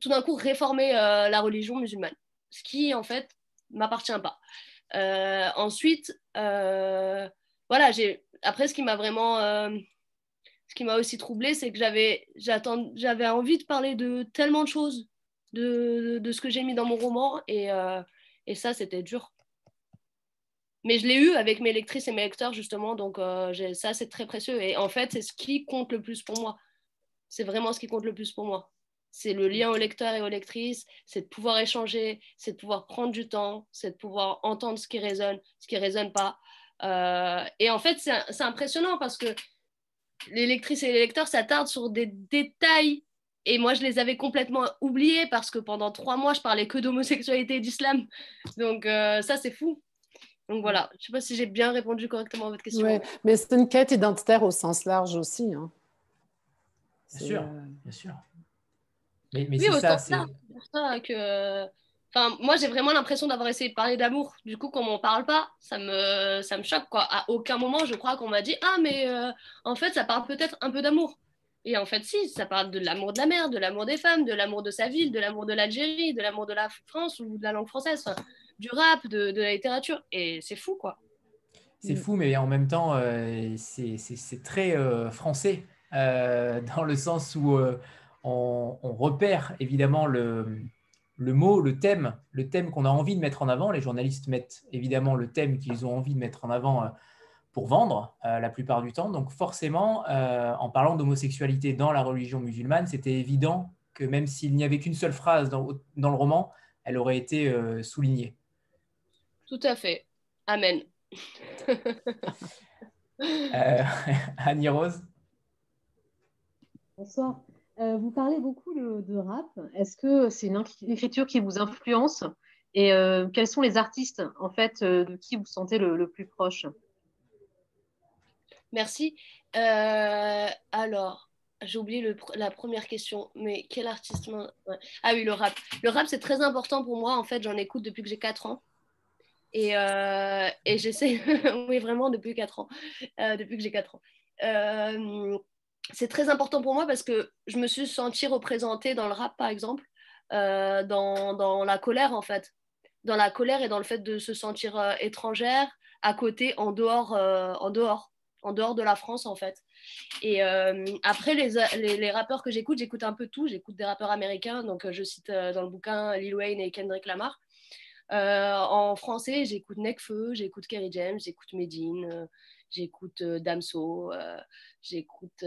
tout d'un coup réformer la religion musulmane, ce qui, en fait, m'appartient pas. ensuite, voilà, j'ai après, ce qui m'a vraiment. Euh, ce qui m'a aussi troublé, c'est que j'avais, j'avais envie de parler de tellement de choses, de, de, ce que j'ai mis dans mon roman, et, euh, et ça, c'était dur. Mais je l'ai eu avec mes lectrices et mes lecteurs, justement, donc euh, ça, c'est très précieux. Et en fait, c'est ce qui compte le plus pour moi. C'est vraiment ce qui compte le plus pour moi. C'est le lien aux lecteurs et aux lectrices, c'est de pouvoir échanger, c'est de pouvoir prendre du temps, c'est de pouvoir entendre ce qui résonne, ce qui ne résonne pas. Euh, et en fait, c'est impressionnant parce que les lectrices et les lecteurs s'attardent sur des détails. Et moi, je les avais complètement oubliés parce que pendant trois mois, je parlais que d'homosexualité et d'islam. Donc, euh, ça, c'est fou. Donc voilà, je ne sais pas si j'ai bien répondu correctement à votre question. Oui, mais c'est une quête identitaire au sens large aussi. Hein. Bien sûr, euh, bien sûr. Mais, mais c'est ça, c'est pour ça que Enfin, moi, j'ai vraiment l'impression d'avoir essayé de parler d'amour. Du coup, quand on m'en parle pas, ça me, ça me choque. Quoi. À aucun moment, je crois qu'on m'a dit Ah, mais euh, en fait, ça parle peut-être un peu d'amour. Et en fait, si, ça parle de l'amour de la mère, de l'amour des femmes, de l'amour de sa ville, de l'amour de l'Algérie, de l'amour de la France ou de la langue française, du rap, de, de, la littérature. Et c'est fou, quoi. C'est fou, mais en même temps, euh, c'est très euh, français, dans le sens où on, on, repère évidemment le le mot, le thème, le thème qu'on a envie de mettre en avant. Les journalistes mettent évidemment le thème qu'ils ont envie de mettre en avant euh, pour vendre euh, la plupart du temps. Donc forcément, euh, en parlant d'homosexualité dans la religion musulmane, c'était évident que même s'il n'y avait qu'une seule phrase dans, le roman, elle aurait été soulignée. Tout à fait. Amen. Annie Rose? Bonsoir. Euh, vous parlez beaucoup de, rap. Est-ce que c'est une, écriture qui vous influence? Et euh, quels sont les artistes, en fait, euh, de qui vous sentez le, plus proche? Merci. alors, j'ai oublié la première question, mais quel artiste Ah oui, le rap. Le rap, c'est très important pour moi. En fait, j'en écoute depuis que j'ai 4 ans. Et, et j'essaie, oui, vraiment, depuis 4 ans. depuis que j'ai 4 ans c'est très important pour moi parce que je me suis sentie représentée dans le rap, par exemple, euh, dans, la colère, en fait. Dans la colère et dans le fait de se sentir euh, étrangère, à côté, en dehors, euh, en dehors, en dehors de la France, en fait. Et après, les, rappeurs que j'écoute, j'écoute un peu tout. J'écoute des rappeurs américains, donc je cite dans le bouquin Lil Wayne et Kendrick Lamar. en français, j'écoute Nekfeu, j'écoute Kerry James, j'écoute Medine, j'écoute Damso, j'écoute.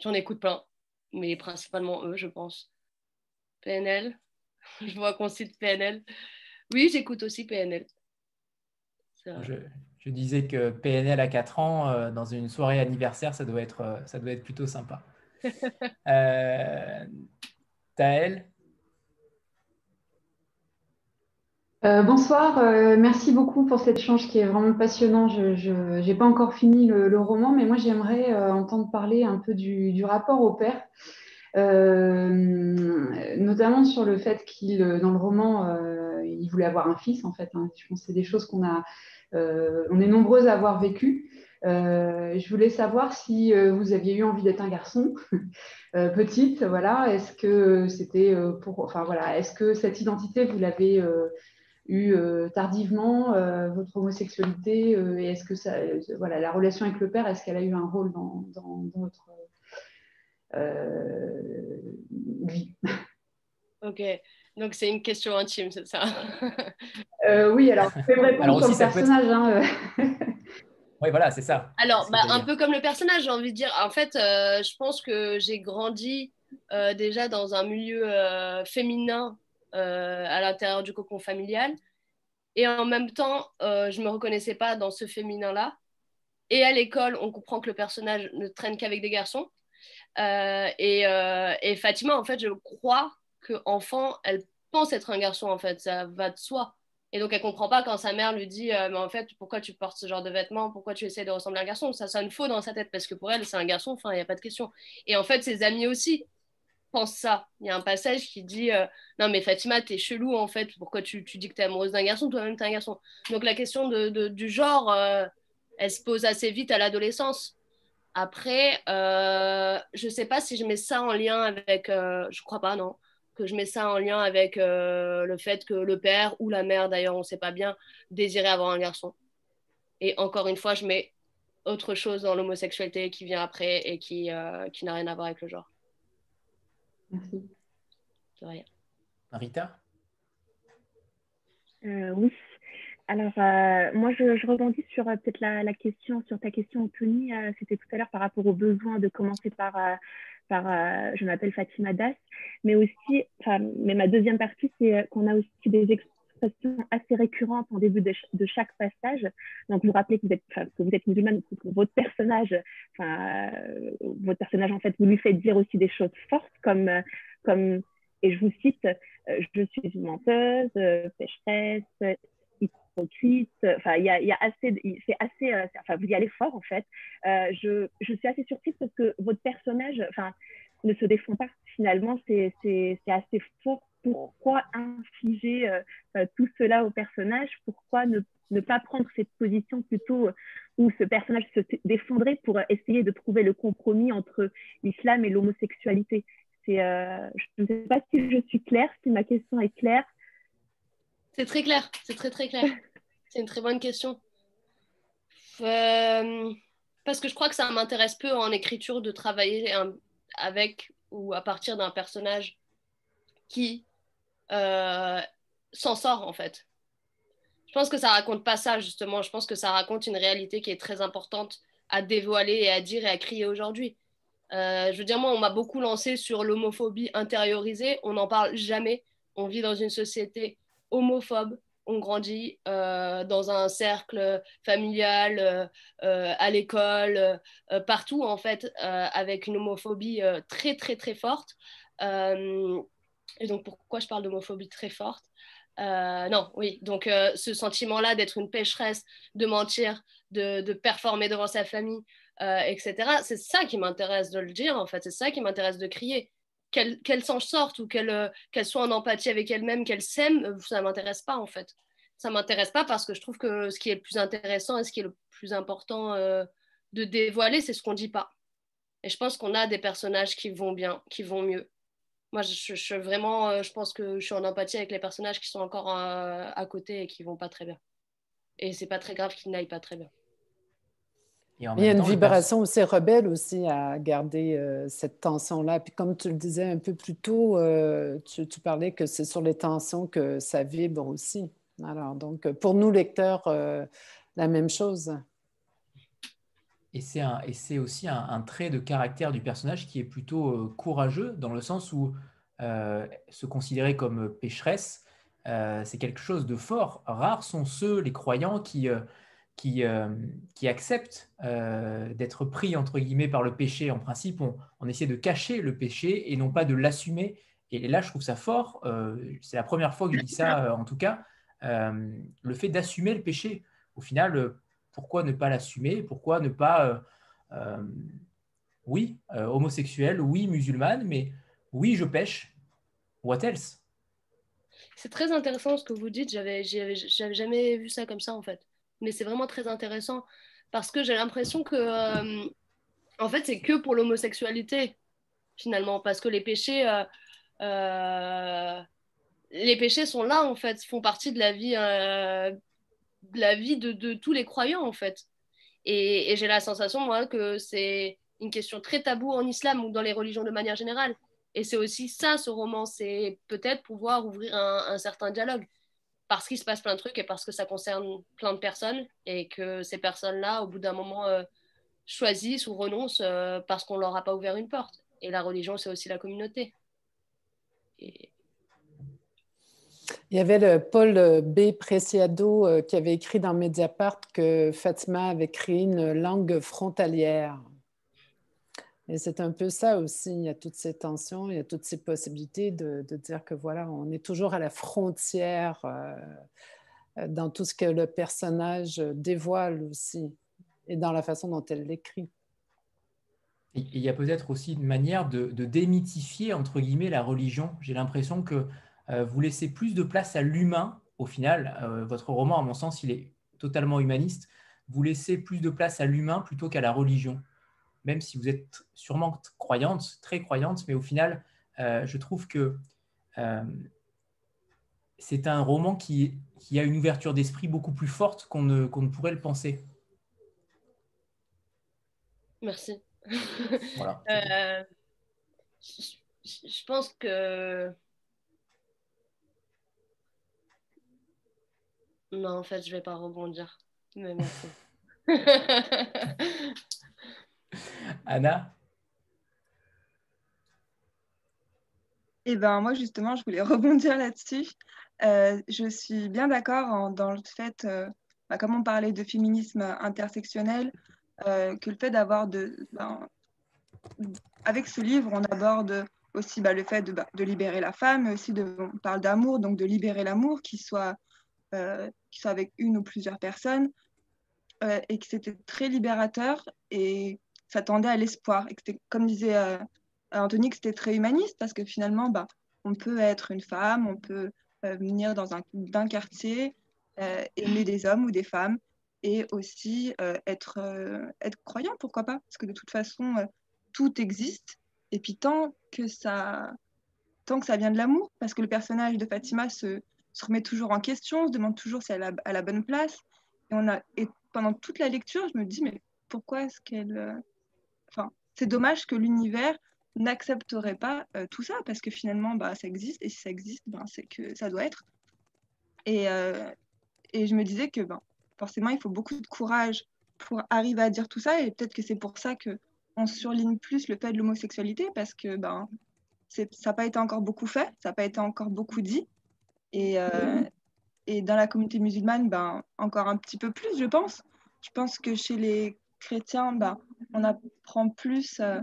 J'en écoute plein, mais principalement eux, je pense. PNL, je vois qu'on cite PNL. Oui, j'écoute aussi PNL. Je, disais que PNL à 4 ans, dans une soirée anniversaire, ça doit être, ça doit être plutôt sympa. euh, Taël Euh, bonsoir, euh, merci beaucoup pour cet échange qui est vraiment passionnant. Je n'ai pas encore fini le, roman, mais moi j'aimerais euh, entendre parler un peu du, rapport au père, notamment sur le fait qu'il, dans le roman, il voulait avoir un fils en fait. Hein. Je pense que c'est des choses qu'on a, on est nombreuses à avoir vécues. je voulais savoir si vous aviez eu envie d'être un garçon, petite, voilà. Est-ce que c'était pour, enfin voilà, est-ce que cette identité vous l'avez eu euh, tardivement euh, votre homosexualité euh, et est-ce que ça, voilà, la relation avec le père, est-ce qu'elle a eu un rôle dans, dans, votre vie? Ok, donc c'est une question intime, c'est ça? Oui, alors pouvez répondre comme personnage. Hein, oui, voilà, c'est ça. Alors, bah, un peu comme le personnage, j'ai envie de dire. En fait, je pense que j'ai grandi déjà dans un milieu féminin à l'intérieur du cocon familial. Et en même temps, euh, je ne me reconnaissais pas dans ce féminin-là. Et à l'école, on comprend que le personnage ne traîne qu'avec des garçons. Euh, et, et, Fatima, en fait, je crois qu'enfant, elle pense être un garçon, en fait, ça va de soi. Et donc, elle comprend pas quand sa mère lui dit Mais en fait, pourquoi tu portes ce genre de vêtements? Pourquoi tu essaies de ressembler à un garçon? Ça sonne faux dans sa tête parce que pour elle, c'est un garçon, enfin, il n'y a pas de question. Et en fait, ses amis aussi pense ça. Il y a un passage qui dit euh, Non, mais Fatima, t'es chelou en fait. Pourquoi tu, tu dis que t'es amoureuse d'un garçon? Toi-même, t'es un garçon. Donc la question de, du genre, euh, elle se pose assez vite à l'adolescence. Après, euh, je sais pas si je mets ça en lien avec. Euh, je crois pas, non. Que je mets ça en lien avec le fait que le père ou la mère, d'ailleurs, on sait pas bien, désirait avoir un garçon. Et encore une fois, je mets autre chose dans l'homosexualité qui vient après et qui, qui n'a rien à voir avec le genre. Merci. Marita? Euh, Oui. Alors, euh, moi, je, rebondis sur euh, peut-être la, question, sur ta question, Anthony. C'était tout à l'heure par rapport au besoin de commencer par, par je m'appelle Fatima Das, mais aussi, mais ma deuxième partie, c'est qu'on a aussi des assez récurrente en début de, chaque passage. Donc, vous rappelez que vous êtes, que vous musulmane, que votre personnage, enfin, euh, votre personnage, en fait, vous lui faites dire aussi des choses fortes, comme, euh, comme et je vous cite, euh, je suis une menteuse, pécheresse, hypocrite. Enfin, il y a, y a, assez, c'est assez, enfin, vous y allez fort, en fait. je, je suis assez surprise parce que votre personnage, enfin, ne se défend pas. Finalement, c'est assez fort pourquoi infliger euh, euh, tout cela au personnage? Pourquoi ne, ne, pas prendre cette position plutôt euh, où ce personnage se défendrait pour essayer de trouver le compromis entre l'islam et l'homosexualité? Je ne sais pas si je suis claire, si ma question est claire. C'est très clair, c'est très très clair. c'est une très bonne question. parce que je crois que ça m'intéresse peu en écriture de travailler avec ou à partir d'un personnage qui euh, s'en sort en fait. Je pense que ça raconte pas ça justement. Je pense que ça raconte une réalité qui est très importante à dévoiler et à dire et à crier aujourd'hui. Euh, je veux dire, moi, on m'a beaucoup lancé sur l'homophobie intériorisée. On n'en parle jamais. On vit dans une société homophobe. On grandit euh, dans un cercle familial, à l'école, partout, en fait, avec une homophobie très, très, très forte. Et donc, pourquoi je parle d'homophobie très forte? Euh, Non, oui. Donc, euh, ce sentiment-là d'être une pécheresse, de mentir, de, performer devant sa famille, euh, etc., c'est ça qui m'intéresse de le dire, en fait. C'est ça qui m'intéresse de crier. Qu'elle s'en sorte ou qu'elle soit en empathie avec elle-même, qu'elle s'aime, ça ne m'intéresse pas, en fait. Ça ne m'intéresse pas parce que je trouve que ce qui est le plus intéressant et ce qui est le plus important de dévoiler, c'est ce qu'on ne dit pas. Et je pense qu'on a des personnages qui vont bien, qui vont mieux. Moi, je, vraiment, euh, je pense que je suis en empathie avec les personnages qui sont encore euh, à côté et qui vont pas très bien. Et c'est pas très grave qu'ils n'aillent pas très bien. Il y a une vibration aussi rebelle aussi à garder euh, cette tension-là. Puis comme tu le disais un peu plus tôt, tu, tu, parlais que c'est sur les tensions que ça vibre aussi. Alors donc pour nous lecteurs, la même chose. Et c'est aussi un, trait de caractère du personnage qui est plutôt euh, courageux, dans le sens où euh, se considérer comme pécheresse, euh, c'est quelque chose de fort. Rares sont ceux, les croyants, qui acceptent d'être pris, entre guillemets, par le péché. En principe, on, on, essaie de cacher le péché et non pas de l'assumer. Et là, je trouve ça fort. c'est la première fois que je dis ça, en tout cas. le fait d'assumer le péché. Au final, pourquoi ne pas l'assumer Pourquoi ne pas, euh, euh, oui, euh, homosexuel, oui, musulmane, mais oui, je pêche. What else? C'est très intéressant ce que vous dites. J'avais, j'avais, jamais vu ça comme ça en fait. Mais c'est vraiment très intéressant parce que j'ai l'impression que, en fait, c'est que pour l'homosexualité finalement, parce que les péchés, les péchés sont là en fait, font partie de la vie la vie de, tous les croyants, en fait. Et, j'ai la sensation, moi, que c'est une question très taboue en islam ou dans les religions de manière générale. Et c'est aussi ça, ce roman, c'est peut-être pouvoir ouvrir un, certain dialogue. Parce qu'il se passe plein de trucs et parce que ça concerne plein de personnes et que ces personnes-là, au bout d'un moment, euh, choisissent ou renoncent euh, parce qu'on leur a pas ouvert une porte. Et la religion, c'est aussi la communauté. Et, il y avait le Paul B. Preciado euh, qui avait écrit dans Mediapart que Fatima avait créé une langue frontalière. Et c'est un peu ça aussi. Il y a toutes ces tensions, il y a toutes ces possibilités de, dire que voilà, on est toujours à la frontière euh, dans tout ce que le personnage dévoile aussi et dans la façon dont elle l'écrit. Il y a peut-être aussi une manière de, de démythifier, entre guillemets, la religion. J'ai l'impression que vous laissez plus de place à l'humain. Au final, euh, votre roman, à mon sens, il est totalement humaniste. Vous laissez plus de place à l'humain plutôt qu'à la religion. Même si vous êtes sûrement croyante, très croyante, mais au final, euh, je trouve que c'est un roman qui, a une ouverture d'esprit beaucoup plus forte qu'on ne, qu'on ne pourrait le penser. Merci. Voilà, je pense que Non, en fait, je vais pas rebondir. Mais merci. Anna? Eh bien, moi, justement, je voulais rebondir là-dessus. Euh, je suis bien d'accord dans le fait, euh, bah, comme on parlait de féminisme intersectionnel, euh, que le fait d'avoir de. Ben, avec ce livre, on aborde aussi bah, le fait de, bah, de, libérer la femme, mais aussi de, on parle d'amour, donc de libérer l'amour, qui soit euh, qui soit avec une ou plusieurs personnes, euh, et que c'était très libérateur et ça tendait à l'espoir. Et que comme disait euh, Anthony, que c'était très humaniste parce que finalement, bah, on peut être une femme, on peut venir dans un, d'un quartier, aimer des hommes ou des femmes et aussi être, être croyant, pourquoi pas? Parce que de toute façon, tout existe. Et puis tant que ça, tant que ça vient de l'amour, parce que le personnage de Fatima se, se remet toujours en question, se demande toujours si elle est à la bonne place. Et, on a, pendant toute la lecture, je me dis, mais pourquoi est-ce qu'elle... Euh, enfin, c'est dommage que l'univers n'accepterait pas euh, tout ça, parce que finalement, bah, ça existe, et si ça existe, ben, c'est que ça doit être. Et, euh, et je me disais que ben, forcément, il faut beaucoup de courage pour arriver à dire tout ça, et peut-être que c'est pour ça que on surligne plus le fait de l'homosexualité, parce que ben, ça n'a pas été encore beaucoup fait, ça n'a pas été encore beaucoup dit. Et, euh, et dans la communauté musulmane, ben, encore un petit peu plus, je pense. Je pense que chez les chrétiens, ben, on apprend plus, euh,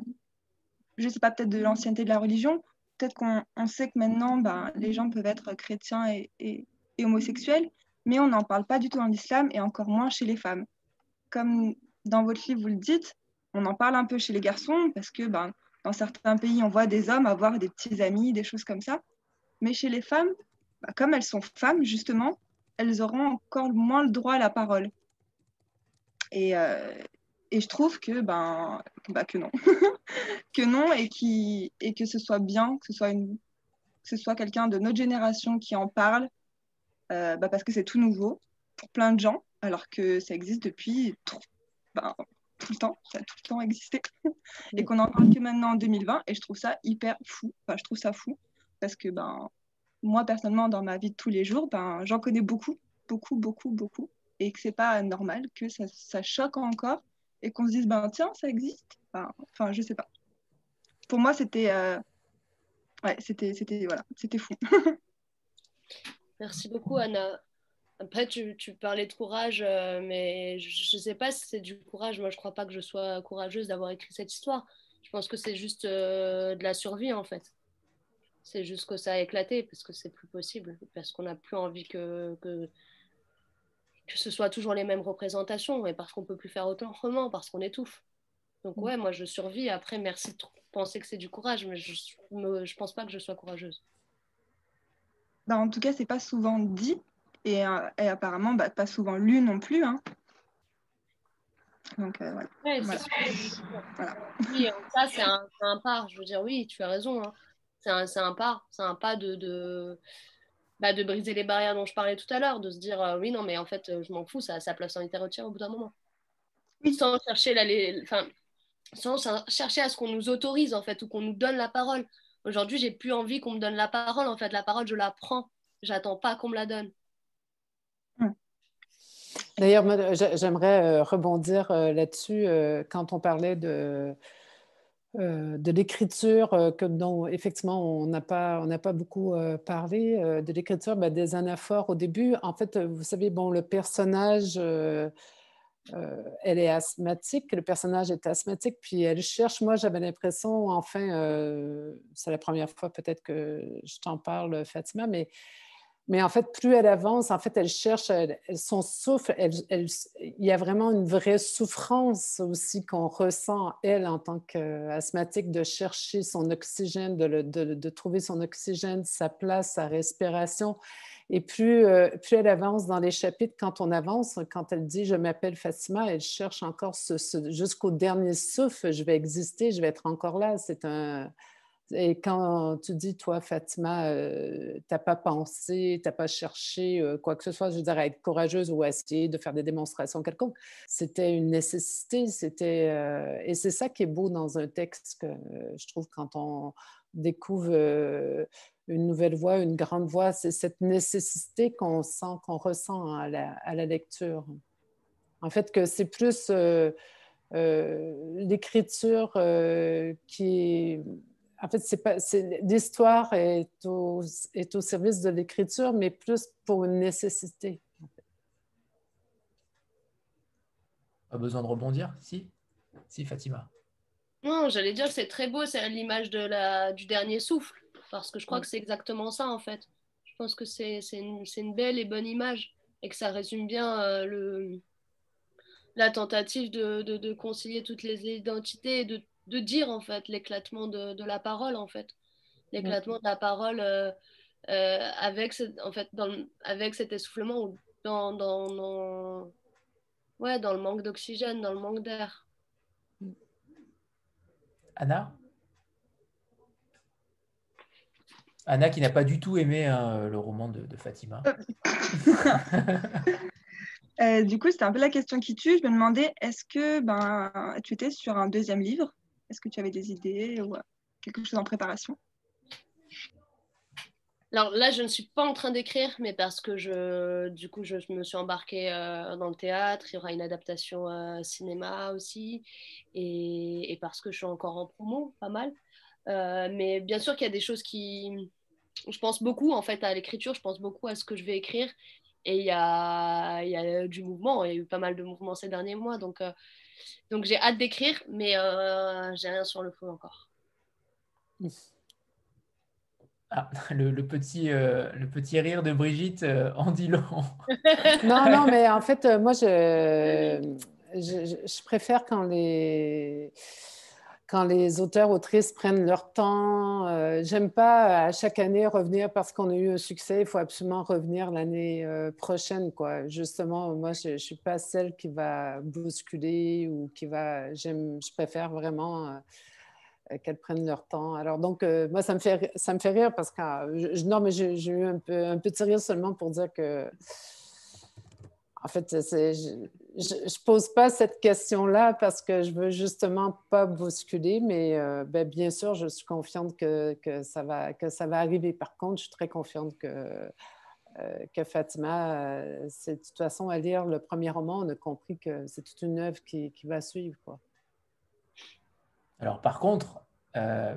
je ne sais pas, peut-être de l'ancienneté de la religion. Peut-être qu'on on sait que maintenant, ben, les gens peuvent être chrétiens et, et, homosexuels, mais on n'en parle pas du tout en islam et encore moins chez les femmes. Comme dans votre livre, vous le dites, on en parle un peu chez les garçons parce que ben, dans certains pays, on voit des hommes avoir des petits amis, des choses comme ça. Mais chez les femmes, bah, comme elles sont femmes, justement, elles auront encore moins le droit à la parole. Et, euh, et je trouve que, ben, bah, que non. que non, et, qui, et que ce soit bien, que ce soit, une, que ce soit quelqu'un de notre génération qui en parle, euh, bah, parce que c'est tout nouveau pour plein de gens, alors que ça existe depuis tout, ben, tout le temps, ça a tout le temps existé, et qu'on en parle que maintenant en 2020, et je trouve ça hyper fou. Enfin, je trouve ça fou, parce que ben, moi, personnellement, dans ma vie de tous les jours, ben, j'en connais beaucoup, beaucoup, beaucoup, beaucoup. et que c'est pas normal, que ça, ça choque encore et qu'on se dise, ben tiens, ça existe. Enfin, enfin je sais pas. Pour moi, c'était. Euh, ouais, c'était, c'était, voilà, c'était fou. Merci beaucoup, Anna. Après, tu, tu parlais de courage, euh, mais je ne sais pas si c'est du courage. Moi, je ne crois pas que je sois courageuse d'avoir écrit cette histoire. Je pense que c'est juste euh, de la survie, en fait. C'est juste que ça a éclaté, parce que c'est plus possible, parce qu'on n'a plus envie que, que, que, ce soit toujours les mêmes représentations, et parce qu'on ne peut plus faire autrement, parce qu'on étouffe. Donc, ouais, moi, je survis. Après, merci de penser que c'est du courage, mais je ne pense pas que je sois courageuse. Bah, en tout cas, c'est pas souvent dit et, euh, et apparemment bah, pas souvent lu non plus. Hein. Donc, euh, ouais, voilà. Oui, ça, c'est un, un, pas. Je veux dire, oui, tu as raison. Hein. C'est un, un, pas. C'est un pas de, de, bah, de, briser les barrières dont je parlais tout à l'heure, de se dire, euh, oui, non, mais en fait, je m'en fous, ça, ça place en littérature au bout d'un moment. Oui. Sans chercher, la, les, sans chercher à ce qu'on nous autorise, en fait, ou qu'on nous donne la parole. Aujourd'hui, j'ai plus envie qu'on me donne la parole. En fait, la parole, je la prends. J'attends pas qu'on me la donne. D'ailleurs, j'aimerais euh, rebondir euh, là-dessus euh, quand on parlait de, de l'écriture, que dont effectivement on n'a pas, on pas beaucoup parlé, de l'écriture ben, des anaphores au début. En fait, vous savez, bon, le personnage, elle est asthmatique, le personnage est asthmatique, puis elle cherche, moi j'avais l'impression, enfin, c'est la première fois peut-être que je t'en parle, Fatima, mais mais en fait, plus elle avance, en fait, elle cherche son souffle. il y a vraiment une vraie souffrance aussi qu'on ressent, elle, en tant qu'asthmatique, de chercher son oxygène, de, trouver son oxygène, sa place, sa respiration. Et plus, euh, plus elle avance dans les chapitres, quand on avance, quand elle dit Je m'appelle Fatima, elle cherche encore jusqu'au dernier souffle, je vais exister, je vais être encore là. C'est un et quand tu dis, toi, Fatima, euh, tu n'as pas pensé, tu n'as pas cherché euh, quoi que ce soit, je veux dire, à être courageuse ou à essayer de faire des démonstrations quelconques, c'était une nécessité. C'était, euh, et c'est ça qui est beau dans un texte que je trouve quand on découvre une nouvelle voix, une grande voix, c'est cette nécessité qu'on sent, qu'on ressent à la, à la, lecture. En fait, que c'est plus l'écriture qui est en fait, c'est pas, l'histoire est au, est au service de l'écriture, mais plus pour une nécessité. Pas besoin de rebondir, si? Si, Fatima. Non, j'allais dire que c'est très beau, c'est l'image de la, du dernier souffle, parce que je crois que c'est exactement ça, en fait. Je pense que c'est, une, une, belle et bonne image, et que ça résume bien euh, le, la tentative de, de, de concilier toutes les identités et de de dire en fait l'éclatement de, de, la parole en fait. L'éclatement de la parole euh, euh, avec en fait dans avec cet essoufflement ou dans, dans, ouais dans le manque d'oxygène dans le manque d'air. Anna? Anna qui n'a pas du tout aimé hein, le roman de, de Fatima. Euh, du coup, c'était un peu la question qui tue. Je me demandais, est-ce que ben, tu étais sur un deuxième livre? Est-ce que tu avais des idées ou euh, quelque chose en préparation? Alors là, je ne suis pas en train d'écrire, mais parce que je, du coup, je, me suis embarquée euh, dans le théâtre. Il y aura une adaptation euh, cinéma aussi, et, parce que je suis encore en promo, pas mal. mais bien sûr qu'il y a des choses qui, je pense beaucoup en fait à l'écriture. Je pense beaucoup à ce que je vais écrire, et il y a, il y a du mouvement. Il y a eu pas mal de mouvements ces derniers mois, donc donc j'ai hâte d'écrire, mais euh, j'ai rien sur le feu encore. Ah, le, petit, euh, le petit rire de Brigitte euh, en dit long. non, non, mais en fait, moi, je, je préfère quand les quand les auteurs, autrices prennent leur temps. Euh, j'aime pas à chaque année revenir parce qu'on a eu un succès. Il faut absolument revenir l'année euh, prochaine. Quoi. Justement, moi, je ne suis pas celle qui va bousculer ou qui va. Je préfère vraiment euh, qu'elles prennent leur temps. Alors, donc, moi, ça me, fait, ça me fait rire parce que. Non, mais j'ai eu un, peu, un petit rire seulement pour dire que en fait, je ne pose pas cette question-là parce que je veux justement pas bousculer, mais euh, ben, bien sûr, je suis confiante que, ça va, arriver. Par contre, je suis très confiante que que Fatima, c'est de toute façon à lire le premier roman, on a compris que c'est toute une œuvre qui, va suivre. Alors par contre,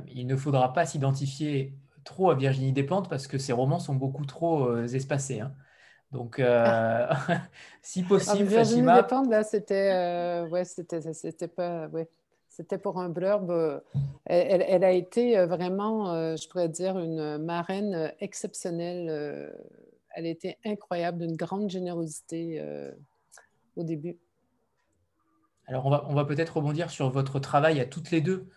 il ne faudra pas s'identifier trop à Virginie Desplantes parce que ses romans sont beaucoup trop espacés. Hein. Donc, euh, si ah, possible, Virginie Fatima... Despentes, là, c'était, euh, ouais, c'était, c'était pas, ouais, c'était pour un blurb. Euh, elle, elle, a été vraiment, je pourrais dire, une marraine exceptionnelle. elle était incroyable, d'une grande générosité au début. Alors, on va, on va peut-être rebondir sur votre travail à toutes les deux.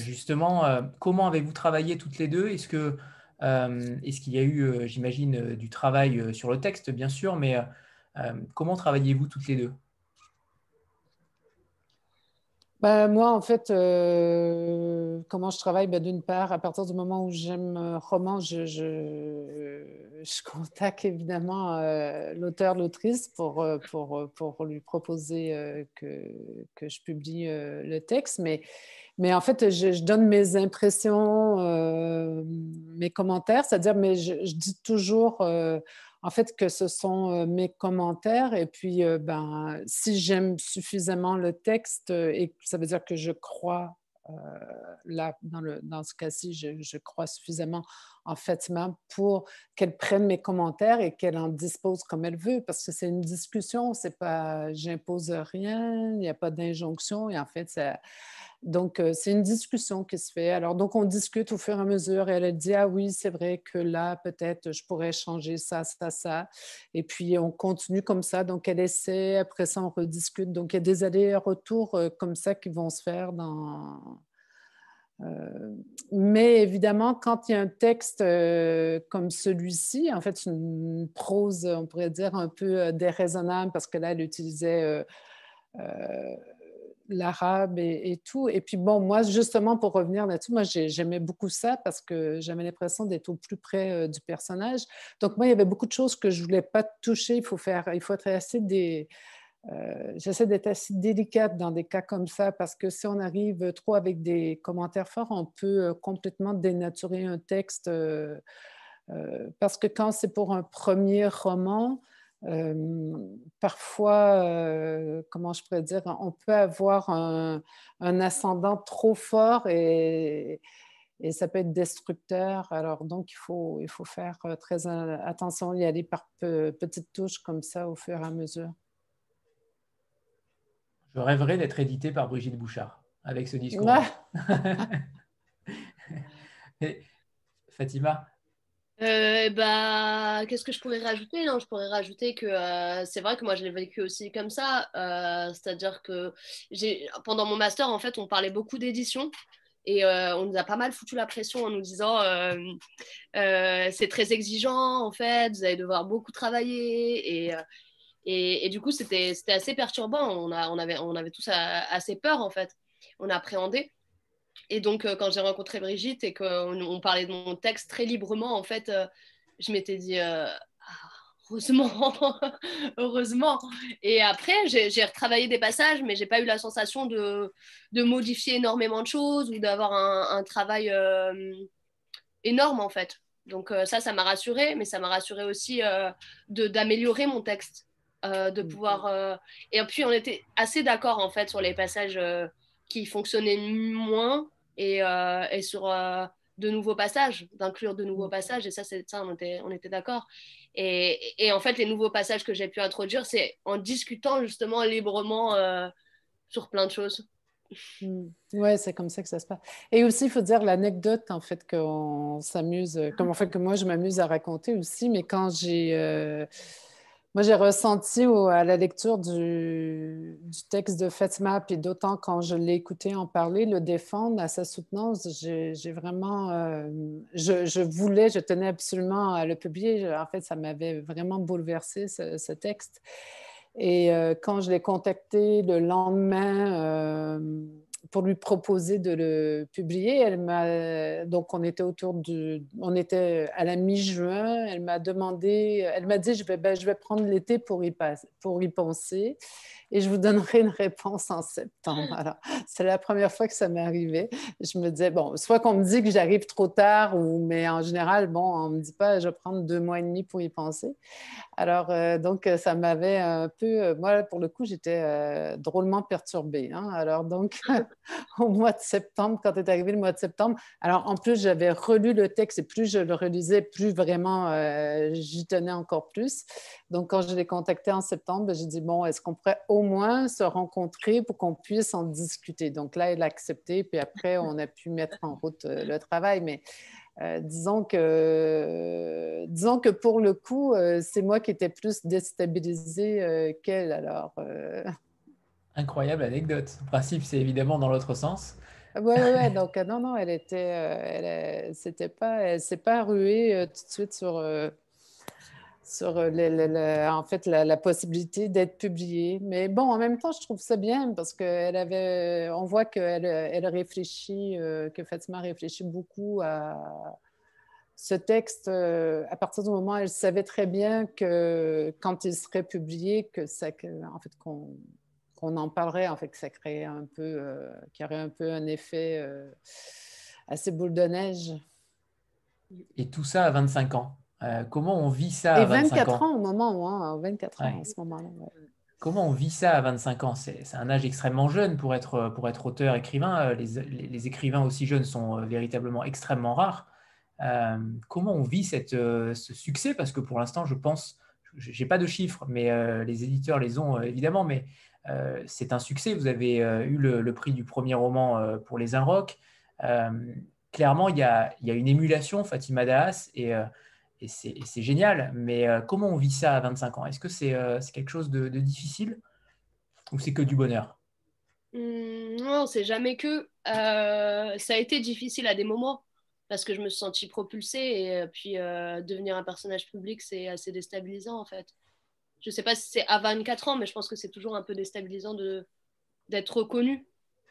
justement, comment avez-vous travaillé toutes les deux? Est-ce que euh, est-ce qu'il y a eu, euh, j'imagine, euh, du travail sur le texte, bien sûr, mais comment travaillez-vous toutes les deux? Ben, moi, en fait, comment je travaille? Ben, D'une part, à partir du moment où j'aime un roman, je, je, contacte évidemment l'auteur, l'autrice pour, pour, pour, lui proposer que, que, je publie le texte. Mais mais en fait, je, donne mes impressions, euh, mes commentaires, c'est-à-dire, mais je, dis toujours, euh, en fait, que ce sont euh, mes commentaires. Et puis, ben, si j'aime suffisamment le texte, et ça veut dire que je crois là, dans, le, dans ce cas-ci, je, je, crois suffisamment en Fatima pour qu'elle prenne mes commentaires et qu'elle en dispose comme elle veut, parce que c'est une discussion, c'est pas, j'impose rien, il n'y a pas d'injonction, et en fait, ça, donc, euh, c'est une discussion qui se fait. Alors, donc, on discute au fur et à mesure et elle dit, ah oui, c'est vrai que là, peut-être, je pourrais changer ça, ça, ça. Et puis, on continue comme ça. Donc, elle essaie, après ça, on rediscute. Donc, il y a des allers-retours euh, comme ça qui vont se faire. Euh, mais évidemment, quand il y a un texte comme celui-ci, en fait, une prose, on pourrait dire, un peu déraisonnable, parce que là, elle utilisait l'arabe et, tout. Et puis bon, moi, justement, pour revenir là-dessus, moi, j'aimais beaucoup ça parce que j'avais l'impression d'être au plus près euh, du personnage. Donc moi, il y avait beaucoup de choses que je voulais pas toucher. Il faut faire, il faut être assez des... Euh, j'essaie d'être assez délicate dans des cas comme ça parce que si on arrive trop avec des commentaires forts, on peut euh, complètement dénaturer un texte. parce que quand c'est pour un premier roman, parfois, comment je pourrais dire, on peut avoir un, ascendant trop fort et, et, ça peut être destructeur. Alors, donc, il faut, il faut faire très attention, y aller par petites touches comme ça au fur et à mesure. Je rêverais d'être édité par Brigitte Bouchard avec ce discours. Fatima, euh, bah, qu'est-ce que je pourrais rajouter Non, je pourrais rajouter que euh, c'est vrai que moi je l'ai vécu aussi comme ça. Euh, c'est-à-dire que pendant mon master, en fait, on parlait beaucoup d'édition et on nous a pas mal foutu la pression en nous disant c'est très exigeant, en fait, vous allez devoir beaucoup travailler et, et, et du coup, c'était assez perturbant. On, a, on, avait, on avait tous assez peur, en fait. On appréhendait. Et donc, euh, quand j'ai rencontré Brigitte et qu'on on parlait de mon texte très librement, en fait, euh, je m'étais dit, euh, ah, heureusement, heureusement. Et après, j'ai retravaillé des passages, mais j'ai pas eu la sensation de, de, modifier énormément de choses ou d'avoir un, un, travail énorme, en fait. Donc ça, ça m'a rassurée, mais ça m'a rassurée aussi d'améliorer mon texte, de pouvoir... Et puis, on était assez d'accord, en fait, sur les passages qui fonctionnaient moins et, euh, et sur euh, de nouveaux passages, d'inclure de nouveaux mm. passages. Et ça, c'est ça, on était, on était d'accord. Et, et, en fait, les nouveaux passages que j'ai pu introduire, c'est en discutant justement librement euh, sur plein de choses. Mm. Oui, c'est comme ça que ça se passe. Et aussi, il faut dire l'anecdote, en fait, qu'on s'amuse, comme en fait que moi, je m'amuse à raconter aussi, mais quand j'ai... Moi, j'ai ressenti à la lecture du, texte de Fatima, puis d'autant quand je l'ai écouté en parler, le défendre à sa soutenance, j'ai vraiment, euh, je, voulais, je tenais absolument à le publier. En fait, ça m'avait vraiment bouleversé ce, texte. Et euh, quand je l'ai contacté le lendemain, euh, pour lui proposer de le publier. Elle m'a donc on était autour du, on était à la mi-juin. Elle m'a demandé, elle m'a dit je vais, ben, je vais prendre l'été pour y pour y penser et je vous donnerai une réponse en septembre. Alors, c'est la première fois que ça m'est arrivé. Je me disais, bon, soit qu'on me dit que j'arrive trop tard, ou, mais en général, bon, on ne me dit pas, je vais prendre deux mois et demi pour y penser. Alors, euh, donc, ça m'avait un peu, euh, moi, pour le coup, j'étais euh, drôlement perturbée. Hein. Alors, donc, au mois de septembre, quand est arrivé le mois de septembre, alors en plus, j'avais relu le texte et plus je le relisais, plus vraiment j'y tenais encore plus. Donc, quand je l'ai contacté en septembre, ben, j'ai dit, bon, est-ce qu'on pourrait au moins se rencontrer pour qu'on puisse en discuter? Donc là, elle a accepté, puis après, on a pu mettre en route euh, le travail. Mais euh, disons, que, disons que pour le coup, euh, c'est moi qui étais plus déstabilisée qu'elle. Alors. Incroyable anecdote. En principe, c'est évidemment dans l'autre sens. Oui, ouais, donc non, non, elle était, elle, c'était pas, elle s'est pas ruée tout de suite sur sur euh, en fait la, possibilité d'être publiée. Mais bon, en même temps, je trouve ça bien parce qu'elle avait, on voit qu'elle elle réfléchit, euh, que Fatima réfléchit beaucoup à ce texte. Euh, à partir du moment où elle savait très bien que quand il serait publié, que ça, en fait, qu'on qu'on en parlerait, en fait, que ça créait un peu, qu'il y aurait un peu un effet assez boule de neige. Et tout ça à 25 ans euh, comment on vit ça à 24 ans? au moment où, hein, 24 ans ce moment-là. Comment on vit ça à 25 ans? C'est un âge extrêmement jeune pour être, pour être auteur, écrivain. Euh, les, les, écrivains aussi jeunes sont euh, véritablement extrêmement rares. comment on vit cette, ce succès? Parce que pour l'instant, je pense, je n'ai pas de chiffres, mais les éditeurs les ont évidemment, mais c'est un succès. Vous avez eu le, prix du premier roman pour Les Inrocks. clairement, il y, a, il y, a, une émulation, Fatima Das, et et c'est génial. Mais euh, comment on vit ça à 25 ans? Est-ce que euh, c'est quelque chose de, difficile? Ou c'est que du bonheur? Mmh, Non, c'est jamais que. Euh, ça a été difficile à des moments parce que je me suis sentie propulsée et puis devenir un personnage public, c'est assez déstabilisant en fait. Je ne sais pas si c'est à 24 ans, mais je pense que c'est toujours un peu déstabilisant d'être reconnu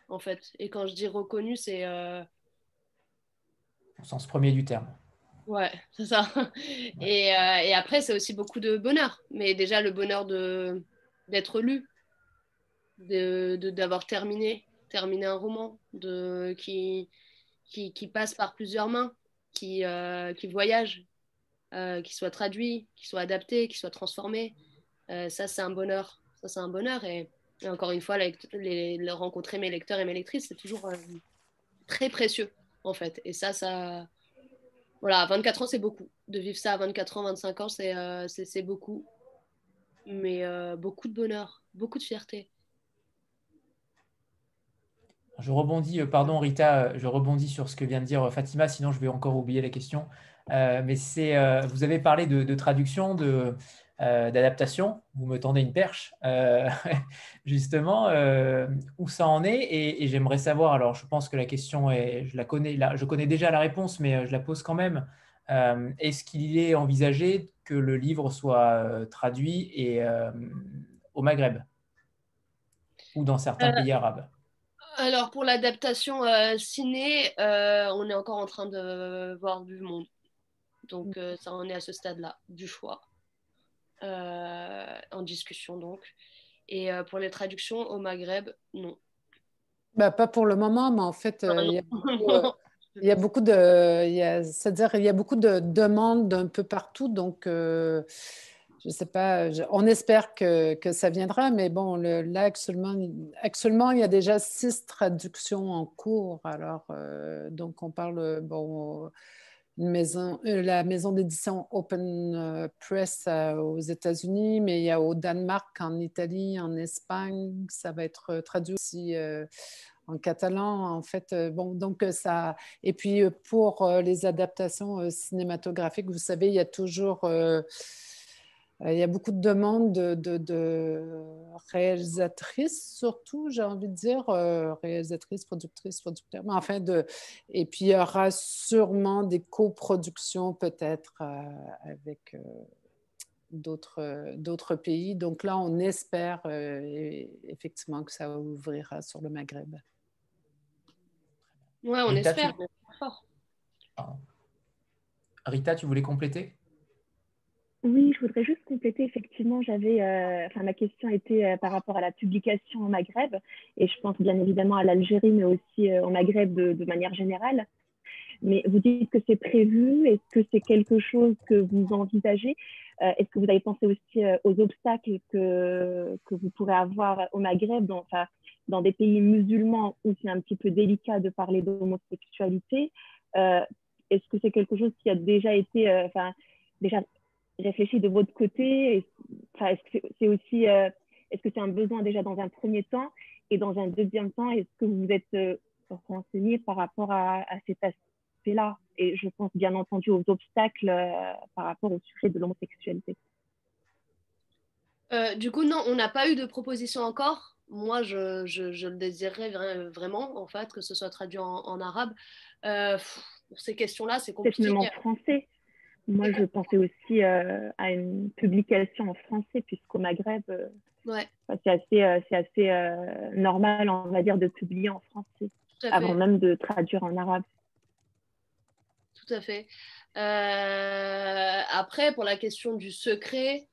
en fait. Et quand je dis reconnu, c'est. Au sens premier du terme. Ouais, c'est ça. Et, euh, et, après, c'est aussi beaucoup de bonheur. Mais déjà, le bonheur de, d'être lu, d'avoir de, d'avoir terminé, terminé un roman de, qui, qui, qui passe par plusieurs mains, qui, euh, qui voyage, euh, qui soit traduit, qui soit adapté, qui soit transformé. ça, c'est un bonheur. Ça, c'est un bonheur. Et, encore une fois, les, les, rencontrer mes lecteurs et mes lectrices, c'est toujours très précieux, en fait. Et ça, ça voilà, 24 ans, c'est beaucoup. De vivre ça à 24 ans, 25 ans, c'est euh, beaucoup. Mais euh, beaucoup de bonheur, beaucoup de fierté. Je rebondis, euh, pardon Rita, je rebondis sur ce que vient de dire Fatima, sinon je vais encore oublier la question. mais c'est, vous avez parlé de traduction, de, euh, d'adaptation. Vous me tendez une perche, euh, justement, euh, où ça en est. Et, j'aimerais savoir, alors je pense que la question est, je la connais, je connais déjà la réponse, mais je la pose quand même. Est-ce qu'il est envisagé que le livre soit traduit et, au Maghreb ou dans certains pays arabes? alors pour l'adaptation ciné, on est encore en train de voir du monde. Donc ça en est à ce stade-là du choix. Euh, en discussion donc. Et euh, pour les traductions au Maghreb, non. Bah, pas pour le moment, mais en fait, euh, il, y a beaucoup, de, c'est-à-dire il y a beaucoup de demandes d'un peu partout, donc je ne sais pas, on espère que, que, ça viendra, mais bon, le, là actuellement, actuellement, il y a déjà six traductions en cours, alors donc on parle, bon, euh, la maison d'édition Open euh, Press euh, aux États-Unis, mais il y a au Danemark, en Italie, en Espagne, ça va être traduit aussi en catalan, en fait. bon, donc ça. Et puis pour les adaptations cinématographiques, vous savez, il y a toujours il y a beaucoup de demandes de, réalisatrices, surtout, j'ai envie de dire, euh, réalisatrices, productrices, producteurs. Mais enfin, de... et puis il y aura sûrement des coproductions peut-être euh, avec d'autres pays. Donc là, on espère effectivement que ça ouvrira sur le Maghreb. Ouais, on Rita, espère. tu- fort. Rita, tu voulais compléter? Oui, je voudrais juste compléter. Effectivement, j'avais, euh, ma question était euh, par rapport à la publication au Maghreb, et je pense bien évidemment à l'Algérie, mais aussi euh, au Maghreb de, manière générale. Mais vous dites que c'est prévu. Est-ce que c'est quelque chose que vous envisagez? Euh, Est-ce que vous avez pensé aussi aux obstacles que, que vous pourrez avoir au Maghreb, dans, enfin, dans des pays musulmans où c'est un petit peu délicat de parler d'homosexualité? Est-ce que c'est quelque chose qui a déjà été, enfin, déjà réfléchi de votre côté Est-ce- enfin, Est-ce que c'est aussi, euh, est-ce que c'est un besoin déjà dans un premier temps et dans un deuxième temps, est-ce que vous vous êtes euh, renseigné par rapport à, à cet aspect-là Et je pense bien entendu aux obstacles euh, par rapport au sujet de l'homosexualité. Euh, du coup, non, on n'a pas eu de proposition encore. Moi, je, je- je le désirerais vra- vraiment, en fait, que ce soit traduit en, en arabe. Euh, pff, pour ces questions-là, c'est Peut-être compliqué. même en français. Moi, je pensais aussi euh, à une publication en français, puisqu'au Maghreb, euh, Ouais, c'est assez, euh, assez normal, on va dire, de publier en français, avant même de traduire en arabe. Tout à fait. Après, pour la question du secret,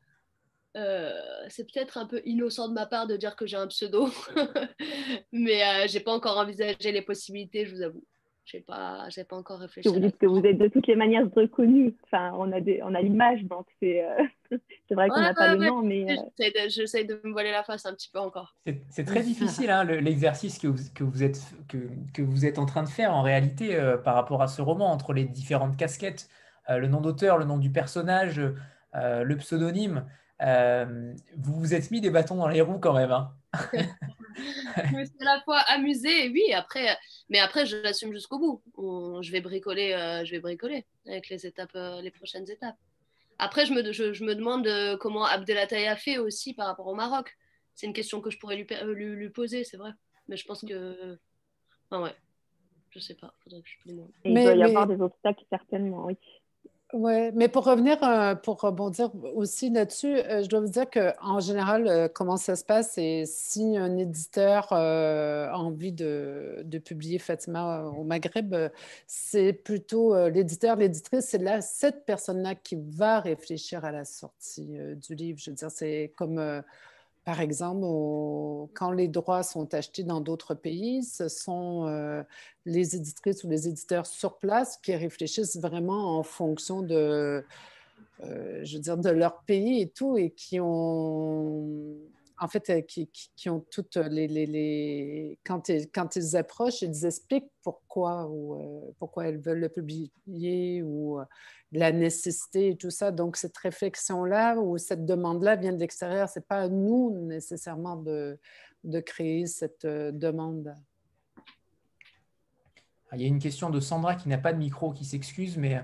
c'est peut-être un peu innocent de ma part de dire que j'ai un pseudo, mais j'ai pas encore envisagé les possibilités, je vous avoue. J'ai pas, j'ai pas encore réfléchi. que vous dites que vous êtes de toutes les manières reconnu. Enfin, on a, des, on a l'image, donc c'est euh, c'est vrai qu'on Ouais, n'a pas ouais, le nom, mais euh, J'essaie de, me voiler la face un petit peu encore. C'est c'est très difficile hein, le- l'exercice que vous, que, vous êtes, que, que vous êtes en train de faire en réalité euh, par rapport à ce roman, entre les différentes casquettes, euh, le nom d'auteur, le nom du personnage, euh, le pseudonyme. euh, vous vous êtes mis des bâtons dans les roues quand même. hein. Je me suis à la fois amusée, oui, après, mais après, je l'assume jusqu'au bout. Je vais bricoler, euh, je vais bricoler avec les étapes, euh, les prochaines étapes. Après, je me, je, je me demande euh, comment Abdelataï a fait aussi par rapport au Maroc. C'est une question que je pourrais lui, per- lui, lui poser, c'est vrai. Mais je pense que, enfin ouais, je sais pas. Faudrait que je demande. il Mais- doit y mais- avoir des obstacles certainement, oui. Oui, mais pour revenir, euh, pour rebondir aussi là-dessus, euh, je dois vous dire qu'en général, euh, comment ça se passe, c'est si un éditeur a envie de, de publier Fatima au Maghreb, c'est plutôt l'éditeur, l'éditrice, c'est là cette personne-là qui va réfléchir à la sortie du livre. Je veux dire, c'est comme, par exemple, quand les droits sont achetés dans d'autres pays, ce sont euh, les éditrices ou les éditeurs sur place qui réfléchissent vraiment en fonction de, euh, je veux dire, de leur pays et tout, et qui ont, en fait, euh, qui, qui- ont toutes les, les, Quand, ils, ils approchent, ils expliquent pourquoi ou euh, pourquoi elles veulent le publier ou euh, la nécessité et tout ça. Donc, cette réflexion-là ou cette demande-là vient de l'extérieur. C'est pas à nous nécessairement de, créer cette euh, demande. Il y a une question de Sandra qui n'a pas de micro, qui s'excuse, mais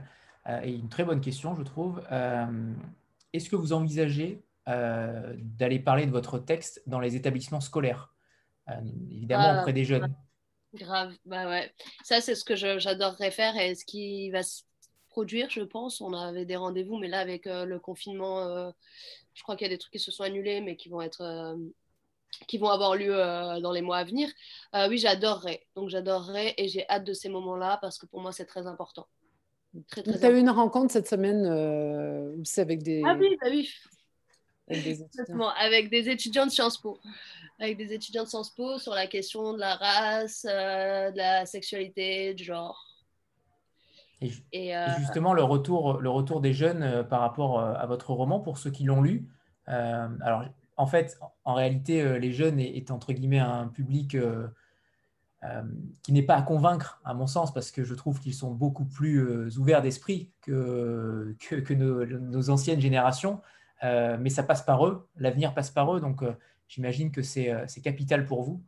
euh, une très bonne question, je trouve. Euh, Est-ce que vous envisagez euh, d'aller parler de votre texte dans les établissements scolaires Euh, Évidemment, Ah, auprès des jeunes. Grave, bah ouais. Ça, c'est ce que j'adorerais faire et ce qui va se produire, je pense. On avait des rendez-vous, mais là, avec euh, le confinement, euh, je crois qu'il y a des trucs qui se sont annulés, mais qui vont être, euh, qui vont avoir lieu euh, dans les mois à venir. Euh, oui, j'adorerais. Donc, j'adorerais et j'ai hâte de ces moments-là parce que pour moi, c'est très important. Très, très Tu as eu une rencontre cette semaine euh, aussi avec des, Ah oui, bah oui. Avec des étudiants. Avec des étudiants de Sciences Po. Avec des étudiants de Sciences Po sur la question de la race, euh, de la sexualité, du genre. Et, euh, et justement, le retour, le retour des jeunes euh, par rapport à votre roman, pour ceux qui l'ont lu. euh, alors, en fait, en réalité, les jeunes est, est, entre guillemets un public euh, qui n'est pas à convaincre, à mon sens, parce que je trouve qu'ils sont beaucoup plus ouverts d'esprit que, que, que nos, nos anciennes générations. Euh, mais ça passe par eux, l'avenir passe par eux, donc euh, j'imagine que c'est euh, c'est capital pour vous.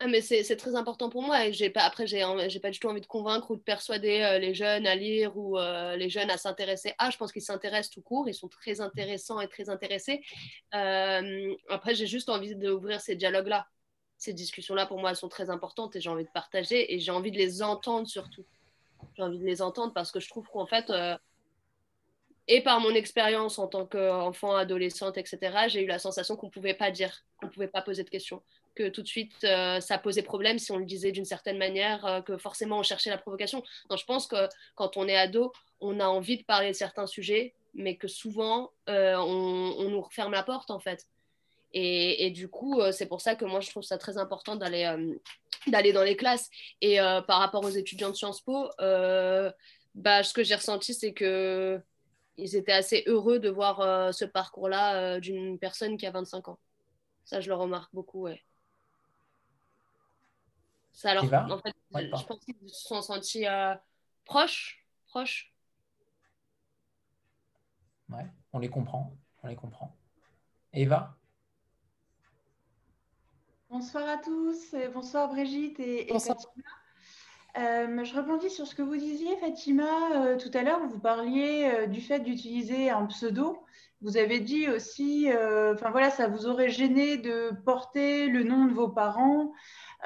Ah, mais c'est très important pour moi. Après j'ai j'ai pas du tout envie de convaincre ou de persuader les jeunes à lire ou les jeunes à s'intéresser. À je pense qu'ils s'intéressent tout court. Ils sont très intéressants et très intéressés. Après j'ai juste envie d'ouvrir ces dialogues là ces discussions là pour moi elles sont très importantes et j'ai envie de partager et j'ai envie de les entendre surtout. J'ai envie de les entendre parce que je trouve qu'en fait et par mon expérience en tant qu'enfant, adolescente, etc., j'ai eu la sensation qu'on ne pouvait pas dire, qu'on ne pouvait pas poser de questions, que tout de suite euh, ça posait problème si on le disait d'une certaine manière, euh, que forcément on cherchait la provocation. Donc je pense que quand on est ado, on a envie de parler de certains sujets, mais que souvent euh, on, nous referme la porte en fait. Et, du coup, c'est pour ça que moi je trouve ça très important d'aller d'aller dans les classes. Et par rapport aux étudiants de Sciences Po, bah, ce que j'ai ressenti, c'est que ils étaient assez heureux de voir ce parcours-là d'une personne qui a 25 ans. Ça, je le remarque beaucoup, ouais. Ça, alors, en fait, je pense qu'ils se sont sentis euh, proches, proches. Ouais, on les comprend, on les comprend. Eva? Bonsoir à tous, bonsoir Brigitte et, Fatima. Euh, je rebondis sur ce que vous disiez, Fatima. Euh, tout à l'heure, vous parliez du fait d'utiliser un pseudo. Vous avez dit aussi, enfin voilà, ça vous aurait gêné de porter le nom de vos parents.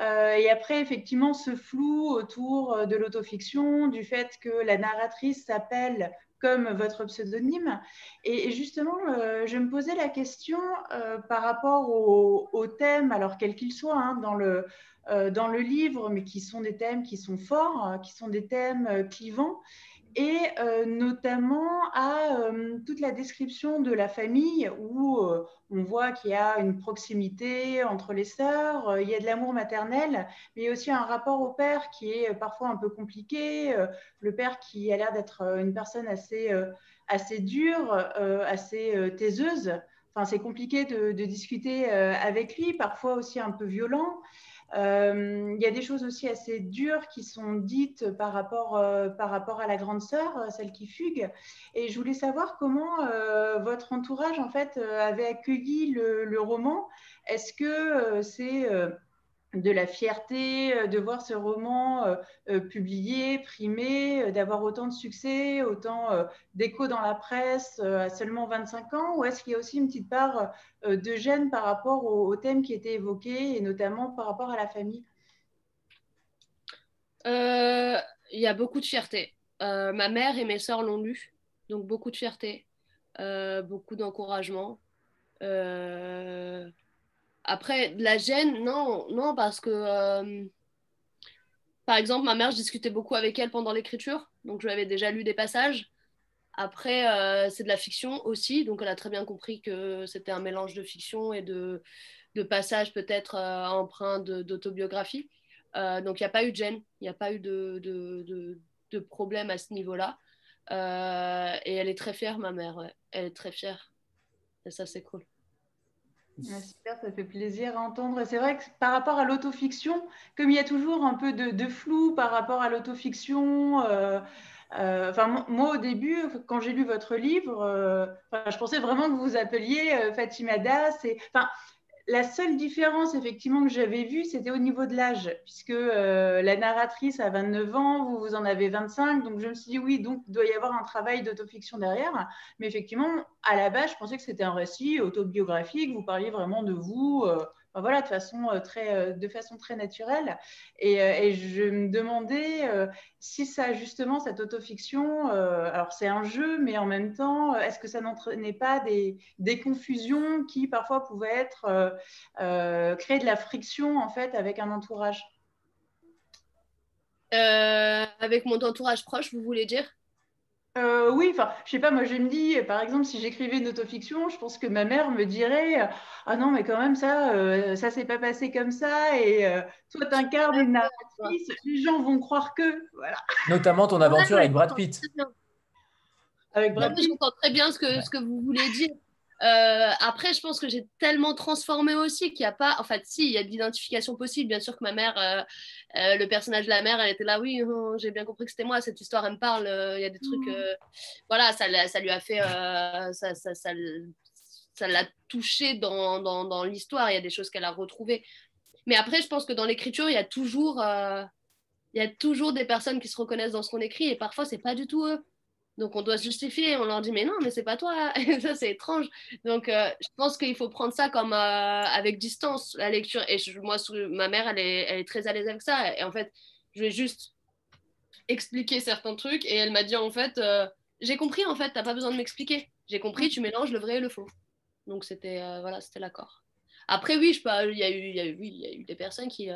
Euh, et après, effectivement, ce flou autour euh, de l'autofiction, du fait que la narratrice s'appelle comme votre pseudonyme. Et, justement, euh, je me posais la question par rapport au, thème, alors quel qu'il soit, hein, dans, le, dans le livre, mais qui sont des thèmes qui sont forts, qui sont des thèmes clivants et euh, notamment à euh, toute la description de la famille où euh, on voit qu'il y a une proximité entre les sœurs, il y a de l'amour maternel, mais il y a aussi un rapport au père qui est parfois un peu compliqué, le père qui a l'air d'être une personne assez, assez dure, assez taiseuse. Enfin, c'est compliqué de, de discuter avec lui, parfois aussi un peu violent. Euh, il y a des choses aussi assez dures qui sont dites par rapport, euh, par rapport à la grande sœur, euh, celle qui fugue. Et je voulais savoir comment votre entourage en fait avait accueilli le, le roman. Est-ce que c'est de la fierté euh, de voir ce roman euh, euh, publié, primé, d'avoir autant de succès, autant d'écho dans la presse à seulement 25 ans Ou est-ce qu'il y a aussi une petite part de gêne par rapport au, thème qui était évoqué et notamment par rapport à la famille? Il y a beaucoup de fierté. ma mère et mes sœurs l'ont lu, donc beaucoup de fierté, beaucoup d'encouragement. Après, de la gêne, non, non, parce que, euh, par exemple, ma mère, je discutais beaucoup avec elle pendant l'écriture, donc je lui avais déjà lu des passages. Après, euh, c'est de la fiction aussi, donc elle a très bien compris que c'était un mélange de fiction et de, passages peut-être euh, empreints d'autobiographie. donc il n'y a pas eu de gêne, il n'y a pas eu de, de, problème à ce niveau-là. et elle est très fière, ma mère, elle est très fière. Et ça, c'est cool super, ça fait plaisir à entendre. C'est vrai que par rapport à l'autofiction, comme il y a toujours un peu de, flou par rapport à l'autofiction, euh, euh, moi, au début, quand j'ai lu votre livre, euh, je pensais vraiment que vous vous appeliez Fatima Das. Enfin, la seule différence, effectivement, que j'avais vue, c'était au niveau de l'âge, puisque euh, la narratrice a 29 ans, vous, vous en avez 25. Donc, je me suis dit, oui, donc il doit y avoir un travail d'autofiction derrière. Mais effectivement, à la base, je pensais que c'était un récit autobiographique. Vous parliez vraiment de vous. Euh, voilà, de façon, euh, très, euh, de façon très naturelle. Et, euh, je me demandais si ça, justement, cette autofiction, alors c'est un jeu, mais en même temps, est-ce que ça n'entraînait pas des, des, confusions qui parfois pouvaient être créer de la friction en fait avec un entourage? Avec mon entourage proche, vous voulez dire? Euh, oui, enfin, je sais pas, moi je me dis, par exemple, si j'écrivais une autofiction, je pense que ma mère me dirait Ah non, mais quand même, ça, euh, ça s'est pas passé comme ça, et euh, toi, t'incarnes une narratrice, les gens vont croire que. Voilà. Notamment ton aventure avec Brad Pitt. Avec Brad Pitt. J'entends très bien ce que, ce que vous voulez dire. Euh, après, je pense que j'ai tellement transformé aussi qu'il n'y a pas. En fait, si, il y a de l'identification possible. Bien sûr que ma mère, euh, euh, le personnage de la mère, elle était là, oui, oh, j'ai bien compris que c'était moi, cette histoire, elle me parle. Il y a des trucs. Mmh. voilà, ça, ça, lui a fait. ça, ça, ça, l'a touché dans, dans, dans l'histoire. Il y a des choses qu'elle a retrouvées. Mais après, je pense que dans l'écriture, il y a toujours. il y a toujours des personnes qui se reconnaissent dans ce qu'on écrit et parfois, c'est pas du tout eux. Donc on doit se justifier, on leur dit mais non, mais c'est pas toi, ça c'est étrange. Donc euh, je pense qu'il faut prendre ça comme euh, avec distance la lecture. Et moi, ma mère, elle est, elle est très à l'aise avec ça. Et en fait, je vais juste expliquer certains trucs et elle m'a dit en fait, euh, j'ai compris en fait, t'as pas besoin de m'expliquer. J'ai compris, tu mélanges le vrai et le faux. Donc c'était voilà, c'était l'accord. Après, oui, il, y a eu, il, y a eu, oui, y a eu des personnes qui,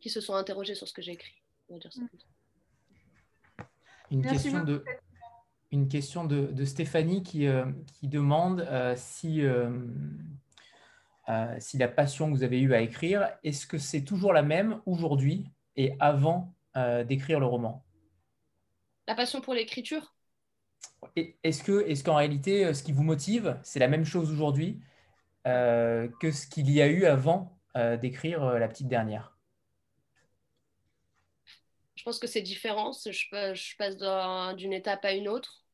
qui se sont interrogées sur ce que j'ai écrit. On va dire ça. Une question de, une question de, de Stéphanie qui, qui demande si euh, si la passion que vous avez eue à écrire, est-ce que c'est toujours la même aujourd'hui et avant euh, d'écrire le roman? La passion pour l'écriture? Est-ce que, est qu'en réalité, euh, ce qui vous motive, c'est la même chose aujourd'hui que ce qu'il y a eu avant d'écrire La petite dernière? Pense que c'est différent. Je, je passe d'une étape à une autre.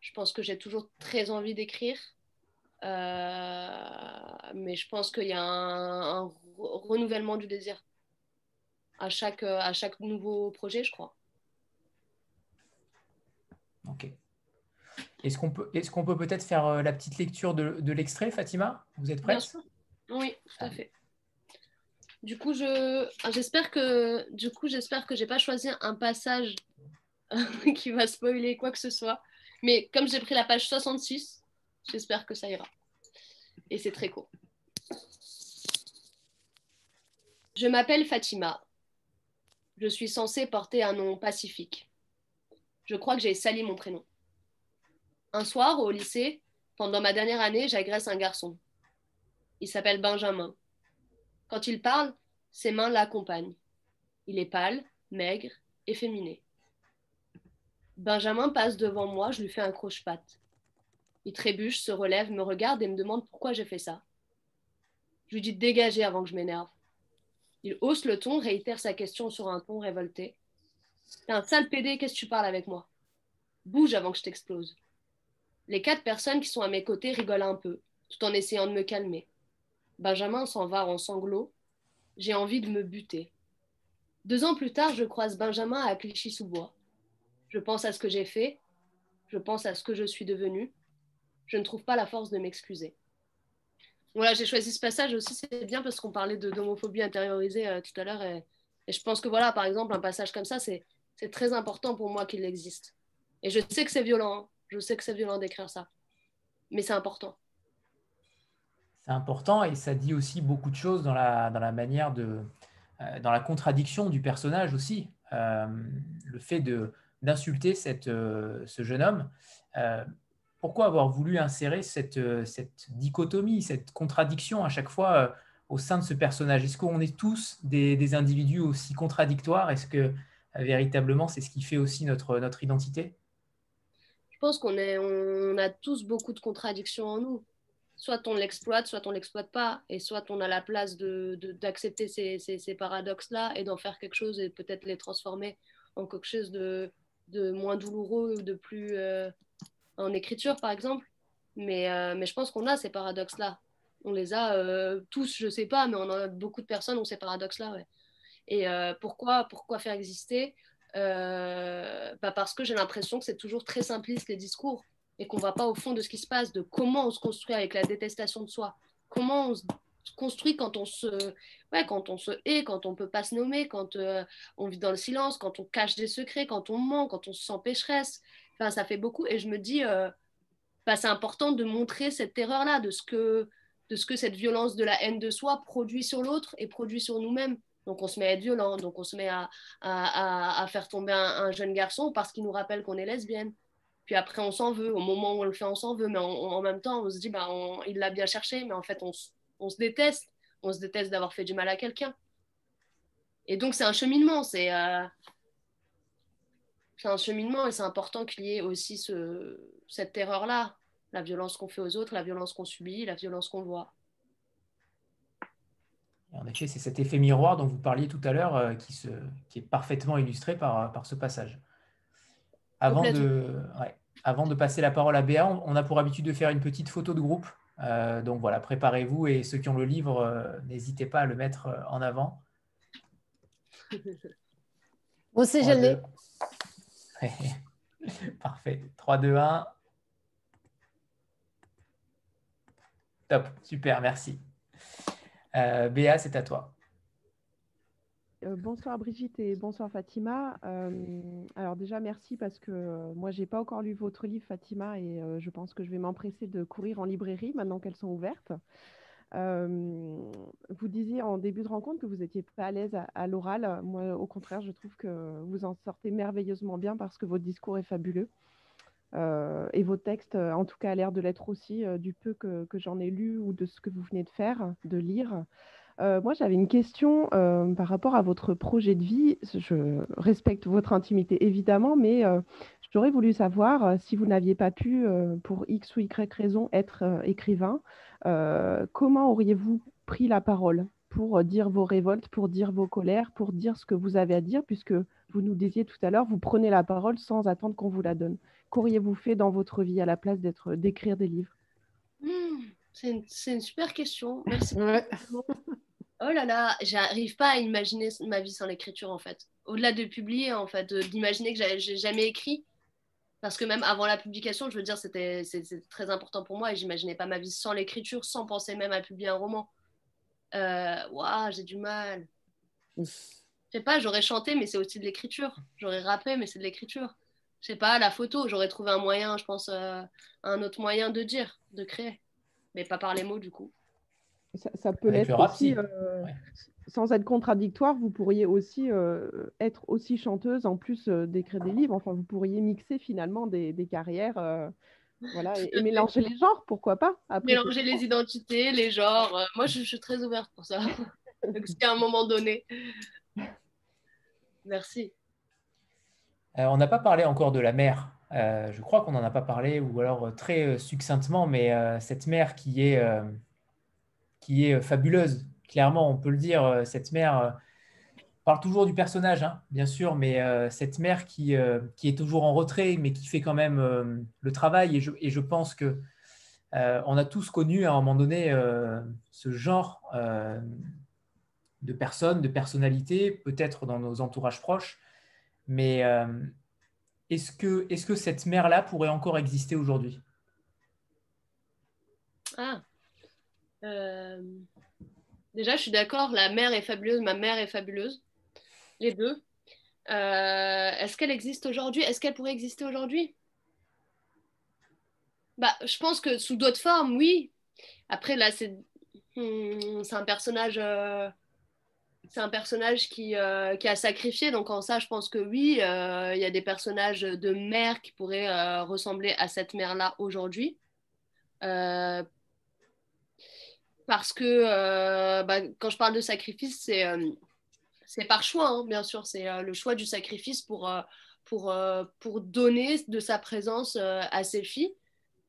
Je pense que j'ai toujours très envie d'écrire. Euh, mais je pense qu'il y a un, renouvellement du désir à chaque, à chaque nouveau projet, je crois. Ok. Est-ce qu'on peut, est qu'on peut peut-être faire euh, la petite lecture de, de l'extrait, Fatima? Vous êtes prête? Oui, tout à fait. Du coup, je, j'espère que, du coup, j'espère que j'ai pas choisi un passage qui va spoiler quoi que ce soit. Mais comme j'ai pris la page 66, J'espère que ça ira. Et c'est très court. Je m'appelle Fatima. Je suis censée porter un nom pacifique. Je crois que j'ai sali mon prénom. Un soir, au lycée, pendant ma dernière année, j'agresse un garçon. Il s'appelle Benjamin. Quand il parle, ses mains l'accompagnent. Il est pâle, maigre, efféminé. Benjamin passe devant moi, je lui fais un croche-patte. Il trébuche, se relève, me regarde et me demande pourquoi j'ai fait ça. Je lui dis de dégager avant que je m'énerve. Il hausse le ton, réitère sa question sur un ton révolté. T'es un sale pédé, qu'est-ce que tu parles avec moi? Bouge avant que je t'explose. Les quatre personnes qui sont à mes côtés rigolent un peu, tout en essayant de me calmer. Benjamin s'en va en sanglots. J'ai envie de me buter. Deux ans plus tard, je croise Benjamin à Clichy-sous-Bois. Je pense à ce que j'ai fait, je pense à ce que je suis devenue, je ne trouve pas la force de m'excuser. Voilà, j'ai choisi ce passage aussi, c'est bien parce qu'on parlait d'homophobie intériorisée euh, tout à l'heure. Et, je pense que voilà, par exemple, un passage comme ça, c'est très important pour moi qu'il existe. Et je sais que c'est violent, hein. je sais que c'est violent d'écrire ça, mais c'est important. C'est important et ça dit aussi beaucoup de choses dans la, manière de, euh, dans la contradiction du personnage aussi. Euh, le fait d'insulter ce jeune homme, pourquoi avoir voulu insérer cette, euh, cette, dichotomie, cette contradiction à chaque fois euh, au sein de ce personnage? Est-ce qu'on est tous des, individus aussi contradictoires? Est-ce que euh, véritablement c'est ce qui fait aussi notre, notre identité? Je pense qu'on on a tous beaucoup de contradictions en nous. Soit on l'exploite, soit on l'exploite pas, et soit on a la place d'accepter de, ces, ces, paradoxes-là et d'en faire quelque chose et peut-être les transformer en quelque chose de, de moins douloureux ou de plus, en écriture, par exemple. Mais, euh, mais je pense qu'on a ces paradoxes-là. On les a euh, tous, je sais pas, mais on a beaucoup de personnes ont ces paradoxes-là. Et euh, pourquoi, pourquoi faire exister? Bah Parce que j'ai l'impression que c'est toujours très simpliste les discours et qu'on ne va pas au fond de ce qui se passe, de comment on se construit avec la détestation de soi, comment on se construit quand on se, ouais, quand on se hait, quand on peut pas se nommer, quand on vit dans le silence, quand on cache des secrets, quand on ment, quand on se sent pécheresse, Enfin, ça fait beaucoup. Et je me dis, euh, bah, c'est important de montrer cette terreur-là, de, ce que, de ce que cette violence de la haine de soi produit sur l'autre et produit sur nous-mêmes. Donc on se met à être violent, donc on se met à, à, à faire tomber un, jeune garçon parce qu'il nous rappelle qu'on est lesbienne. Puis après, on s'en veut. Au moment où on le fait, on s'en veut. Mais en même temps, on se dit, bah, il l'a bien cherché. Mais en fait, on, se déteste. On se déteste d'avoir fait du mal à quelqu'un. Et donc, c'est un cheminement. C'est euh, un cheminement et c'est important qu'il y ait aussi ce, cette terreur-là, la violence qu'on fait aux autres, la violence qu'on subit, la violence qu'on voit. En effet, c'est cet effet miroir dont vous parliez tout à l'heure euh, qui, est parfaitement illustré par ce passage. Avant de, avant de passer la parole à Béa, on, a pour habitude de faire une petite photo de groupe. Euh, donc voilà, préparez-vous et ceux qui ont le livre, euh, n'hésitez pas à le mettre en avant. Aussi, je l'ai. Parfait. 3, 2, 1. Top, super, merci. Euh, Béa, c'est à toi. Euh, bonsoir Brigitte et bonsoir Fatima. Euh, alors déjà merci parce que moi j'ai pas encore lu votre livre Fatima et je pense que je vais m'empresser de courir en librairie maintenant qu'elles sont ouvertes. vous disiez en début de rencontre que vous n'étiez pas à l'aise à, l'oral. Moi, au contraire, je trouve que vous en sortez merveilleusement bien parce que votre discours est fabuleux. et vos textes, en tout cas, a l'air de l'être aussi, du peu que j'en ai lu ou de ce que vous venez de faire, de lire. Moi, j'avais une question par rapport à votre projet de vie. Je respecte votre intimité, évidemment, mais j'aurais voulu savoir si vous n'aviez pas pu, pour X ou Y raison, être écrivain. Euh, comment auriez-vous pris la parole pour euh, dire vos révoltes, pour dire vos colères, pour dire ce que vous avez à dire, puisque vous nous disiez tout à l'heure, vous prenez la parole sans attendre qu'on vous la donne. Qu'auriez-vous fait dans votre vie à la place d'écrire des livres? Hmm, C'est une, super question. Merci. oh là là, j'arrive pas à imaginer ma vie sans l'écriture en fait. Au-delà de publier, en fait, d'imaginer que j'ai jamais écrit, parce que même avant la publication, je veux dire, c'était très important pour moi et j'imaginais pas ma vie sans l'écriture, sans penser même à publier un roman. Euh, waouh, j'ai du mal. Je sais pas, j'aurais chanté, mais c'est aussi de l'écriture. J'aurais rappé, mais c'est de l'écriture. Je sais pas, la photo, j'aurais trouvé un moyen, je pense, euh, un autre moyen de dire, de créer. Mais pas par les mots, du coup. Ça, peut l'être aussi, euh, sans être contradictoire, vous pourriez aussi euh, être aussi chanteuse en plus euh, d'écrire des livres. Enfin, vous pourriez mixer finalement des, carrières. Euh, voilà, et, mélanger les genres, pourquoi pas Mélanger les identités, les genres. moi, je, suis très ouverte pour ça. à un moment donné. Merci. on n'a pas parlé encore de la mer. Je crois qu'on n'en a pas parlé, ou alors très succinctement, mais cette mer qui est, qui est fabuleuse clairement, on peut le dire, euh, cette mère euh, parle toujours du personnage, hein, bien sûr, mais euh, cette mère qui, qui, est toujours en retrait, mais qui fait quand même le travail. Et je, et je pense que on a tous connu à un moment donné ce genre de personnes, de personnalités, peut-être dans nos entourages proches. Mais est-ce que, cette mère-là pourrait encore exister aujourd'hui? Ah. Déjà, je suis d'accord, la mère est fabuleuse, ma mère est fabuleuse. Les deux. Euh, est-ce qu'elle existe aujourd'hui? Est-ce qu'elle pourrait exister aujourd'hui? Bah, Je pense que sous d'autres formes, oui. Après, là, c'est hmm, un personnage. Euh, c'est un personnage qui, euh, qui, a sacrifié, donc en ça, je pense que oui, il y a des personnages de mère qui pourraient ressembler à cette mère-là aujourd'hui parce que euh, bah, quand je parle de sacrifice, c'est euh, par choix, hein, bien sûr. C'est euh, le choix du sacrifice pour, pour, pour donner de sa présence à ses filles.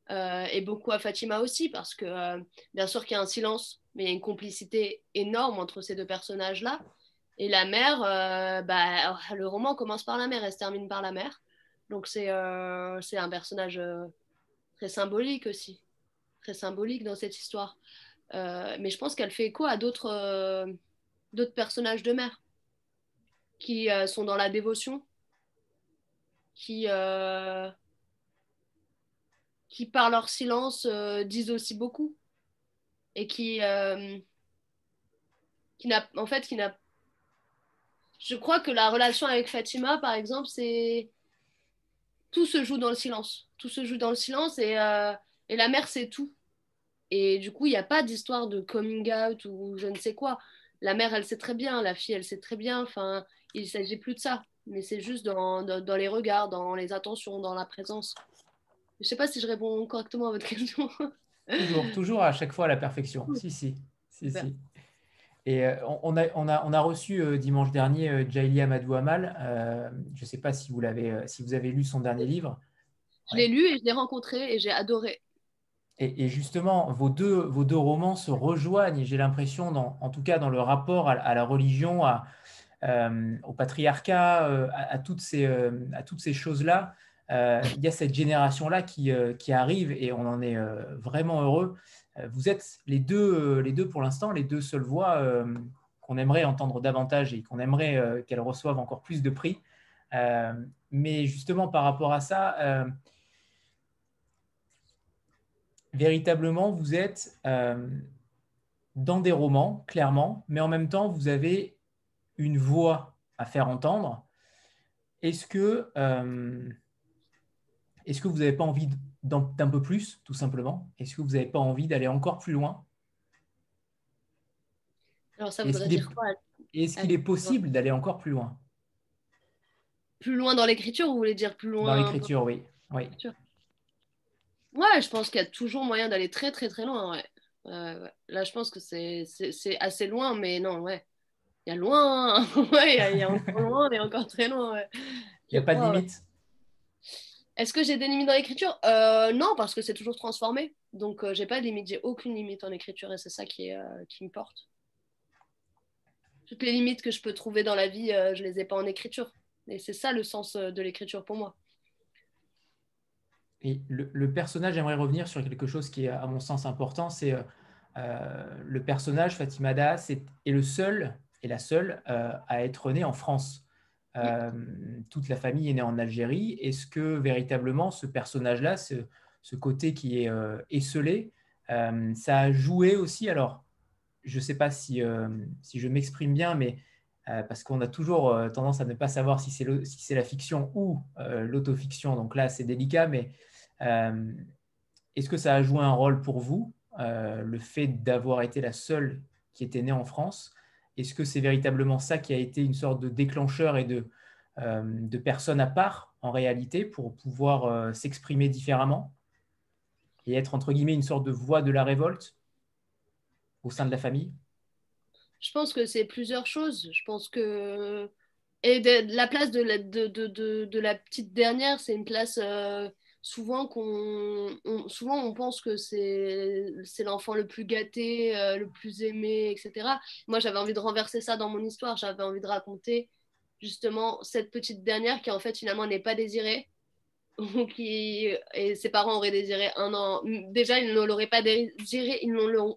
et beaucoup à Fatima aussi, parce que bien sûr qu'il y a un silence, mais il y a une complicité énorme entre ces deux personnages-là. Et la mère, bah, le roman commence par la mère et se termine par la mère. Donc c'est un personnage très symbolique aussi, très symbolique dans cette histoire. Euh, mais je pense qu'elle fait écho à d'autres euh, personnages de mère qui euh, sont dans la dévotion, qui, qui par leur silence disent aussi beaucoup et qui, qui n'a en fait qui n'a je crois que la relation avec Fatima par exemple c'est tout se joue dans le silence tout se joue dans le silence et, et la mère c'est tout et du coup, il n'y a pas d'histoire de coming out ou je ne sais quoi. La mère, elle sait très bien, la fille, elle sait très bien. Enfin, il s'agit plus de ça. Mais c'est juste dans, dans, les regards, dans les attentions, dans la présence. Je ne sais pas si je réponds correctement à votre question. toujours, toujours à chaque fois à la perfection. Si, si. si, si. Et euh, on, a, on, a, on a reçu euh, dimanche dernier euh, Jaili Amadou Amal. je ne sais pas si vous, l'avez, si vous avez lu son dernier livre. Je l'ai lu et je l'ai rencontré et j'ai adoré. Et, justement, vos deux, vos deux romans se rejoignent, j'ai l'impression, en tout cas dans le rapport à, la religion, à, euh, au patriarcat, à, toutes ces, euh, à toutes ces choses-là. Il y a cette génération-là qui, qui, arrive et on en est vraiment heureux. Vous êtes les deux, les deux pour l'instant, les deux seules voix qu'on aimerait entendre davantage et qu'on aimerait qu'elles reçoivent encore plus de prix. mais justement, par rapport à ça, véritablement, vous êtes euh, dans des romans, clairement, mais en même temps, vous avez une voix à faire entendre. Est-ce que, euh, est que vous n'avez pas envie d'un peu plus, tout simplement? Est-ce que vous n'avez pas envie d'aller encore plus loin? Alors ça voudrait dire quoi Est-ce qu'il est possible d'aller encore plus loin? Plus loin dans l'écriture, vous voulez dire plus loin Dans l'écriture, oui. oui. Ouais, je pense qu'il y a toujours moyen d'aller très très très loin. Ouais. Là, je pense que c'est assez loin, mais non, ouais. Il y a loin, ouais, il y, a encore loin, et encore très loin. Il n'y a pas de limite? Est-ce que j'ai des limites dans l'écriture? Euh, Non, parce que c'est toujours transformé. Donc, euh, j'ai pas de limite, j'ai aucune limite en écriture et c'est ça qui, euh, qui me porte. Toutes les limites que je peux trouver dans la vie, je les ai pas en écriture. Et c'est ça le sens de l'écriture pour moi. Et le, personnage, j'aimerais revenir sur quelque chose qui est, à mon sens, important. C'est le personnage, Fatima est, est, le seul et la seule à être né en France. Euh, toute la famille est née en Algérie. Est-ce que véritablement ce personnage-là, ce, côté qui est euh, esselé, euh, ça a joué aussi? Alors, je ne sais pas si, si je m'exprime bien, mais parce qu'on a toujours tendance à ne pas savoir si c'est la fiction ou l'autofiction. Donc là, c'est délicat, mais est-ce que ça a joué un rôle pour vous, le fait d'avoir été la seule qui était née en France? Est-ce que c'est véritablement ça qui a été une sorte de déclencheur et de, euh, de personne à part en réalité pour pouvoir euh, s'exprimer différemment et être entre guillemets une sorte de voix de la révolte au sein de la famille? Je pense que c'est plusieurs choses. Je pense que et la place de la, de, de, la petite dernière, c'est une place euh, souvent qu'on souvent on pense que c'est l'enfant le plus gâté, euh, le plus aimé, etc. Moi, j'avais envie de renverser ça dans mon histoire. J'avais envie de raconter justement cette petite dernière qui en fait finalement n'est pas désirée. qui, et ses parents auraient désiré un an. Déjà, ils ne l'auraient pas désiré, ils,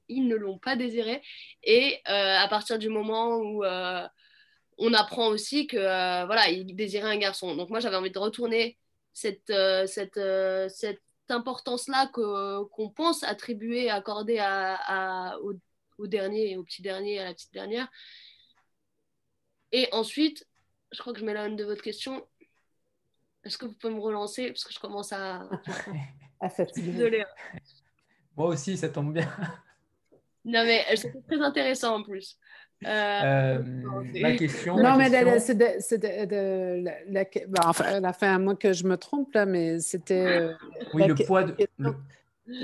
ils ne l'ont pas désiré. Et euh, à partir du moment où euh, on apprend aussi que voilà, il désirait un garçon. Donc moi, j'avais envie de retourner cette, euh, cette, euh, cette importance-là qu'on pense attribuer, accorder à, au, au, dernier, au petit dernier, à la petite dernière. Et ensuite, je crois que je m'éloigne de votre question. Est-ce que vous pouvez me relancer? Parce que je commence à. à fatiguer. Désolée. Moi aussi, ça tombe bien. Non, mais c'était très intéressant en plus. Euh, euh, ma question. Non, mais c'est de, la, ben, enfin, la fin, à moi que je me trompe, là, mais c'était. Euh, oui, le poids de.